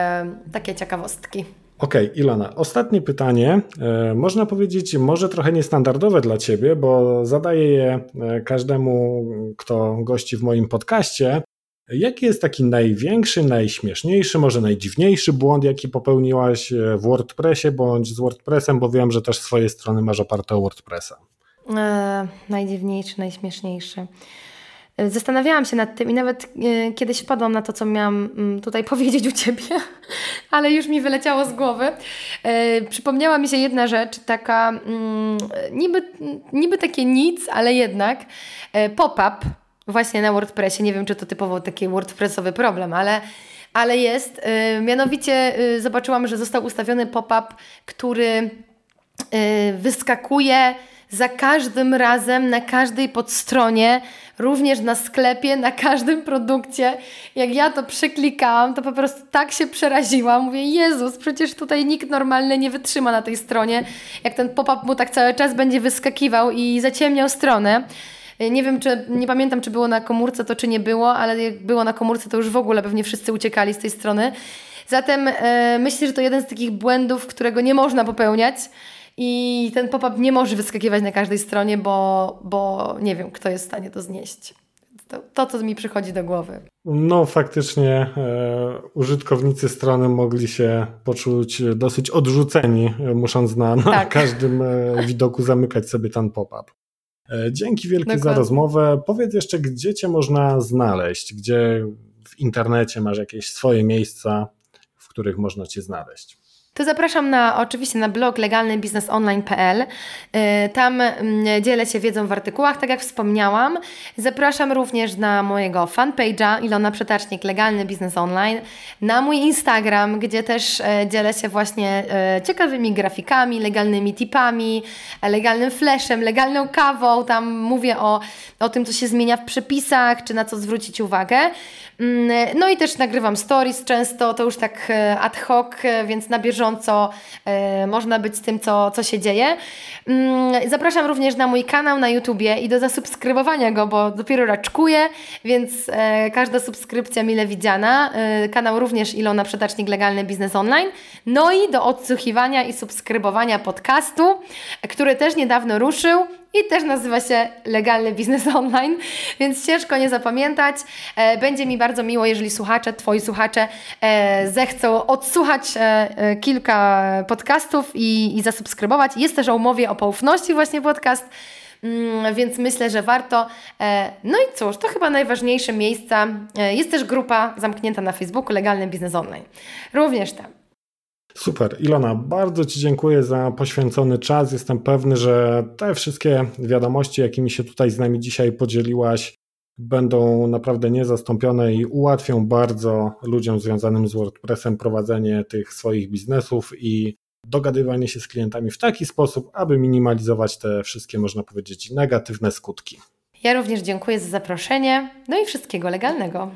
takie ciekawostki. Okej, okay, Ilona, ostatnie pytanie. E, można powiedzieć, może trochę niestandardowe dla Ciebie, bo zadaję je e, każdemu, kto gości w moim podcaście. Jaki jest taki największy, najśmieszniejszy, może najdziwniejszy błąd, jaki popełniłaś w WordPressie bądź z WordPressem, bo wiem, że też swoje strony masz oparte o WordPressa. Najdziwniejszy, najśmieszniejszy. Zastanawiałam się nad tym i nawet e, kiedyś wpadłam na to, co miałam mm, tutaj powiedzieć u Ciebie, ale już mi wyleciało z głowy. E, przypomniała mi się jedna rzecz, taka mm, niby, niby takie nic, ale jednak e, pop-up właśnie na WordPressie. Nie wiem, czy to typowo taki WordPressowy problem, ale ale jest. Mianowicie zobaczyłam, że został ustawiony pop-up, który wyskakuje za każdym razem, na każdej podstronie, również na sklepie, na każdym produkcie. Jak ja to przeklikałam, to po prostu tak się przeraziłam. Mówię, Jezus, przecież tutaj nikt normalny nie wytrzyma na tej stronie. Jak ten pop-up mu tak cały czas będzie wyskakiwał i zaciemniał stronę. Nie wiem, czy nie pamiętam, czy było na komórce to, czy nie było, ale jak było na komórce, to już w ogóle pewnie wszyscy uciekali z tej strony. Zatem e, myślę, że to jeden z takich błędów, którego nie można popełniać. I ten pop-up nie może wyskakiwać na każdej stronie, bo, bo nie wiem, kto jest w stanie to znieść. To, to co mi przychodzi do głowy. No, faktycznie e, użytkownicy strony mogli się poczuć dosyć odrzuceni, musząc na, na tak. każdym e, widoku zamykać sobie ten pop-up. E, dzięki wielkie Dokładnie. za rozmowę. Powiedz jeszcze, gdzie Cię można znaleźć, gdzie w internecie masz jakieś swoje miejsca, w których można Cię znaleźć. To zapraszam na oczywiście na blog legalnybiznesonline.pl. Y, tam mm, dzielę się wiedzą w artykułach, tak jak wspomniałam. Zapraszam również na mojego fanpage'a Ilona Przetacznik Legalny Biznes Online, na mój Instagram, gdzie też e, dzielę się właśnie e, ciekawymi grafikami, legalnymi tipami, legalnym flashem, legalną kawą. Tam mówię o, o tym, co się zmienia w przepisach, czy na co zwrócić uwagę. Mm, no i też nagrywam stories często, to już tak e, ad hoc, e, więc na bieżąco e, można być z tym, co, co się dzieje. Mm, zapraszam również na mój kanał na YouTubie i do zasubskrybowania go, bo dopiero raczkuję, więc każda subskrypcja mile widziana. Kanał również Ilona Przetacznik Legalny Biznes Online. No i do odsłuchiwania i subskrybowania podcastu, który też niedawno ruszył i też nazywa się Legalny Biznes Online, więc ciężko nie zapamiętać. E, będzie mi bardzo miło, jeżeli słuchacze, Twoi słuchacze e, zechcą odsłuchać e, kilka podcastów i, i zasubskrybować. Jest też o umowie o poufności właśnie podcast, mm, więc myślę, że warto. No i cóż, to chyba najważniejsze miejsca. Jest też grupa zamknięta na Facebooku Legalny Biznes Online. Również tam. Super. Ilona, bardzo Ci dziękuję za poświęcony czas. Jestem pewny, że te wszystkie wiadomości, jakimi się tutaj z nami dzisiaj podzieliłaś, będą naprawdę niezastąpione i ułatwią bardzo ludziom związanym z WordPressem prowadzenie tych swoich biznesów i dogadywanie się z klientami w taki sposób, aby minimalizować te wszystkie, można powiedzieć, negatywne skutki. Ja również dziękuję za zaproszenie, no i wszystkiego legalnego.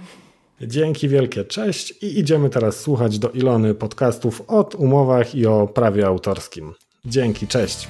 Dzięki wielkie, cześć i idziemy teraz słuchać do Ilony podcastów o umowach i o prawie autorskim. Dzięki, cześć.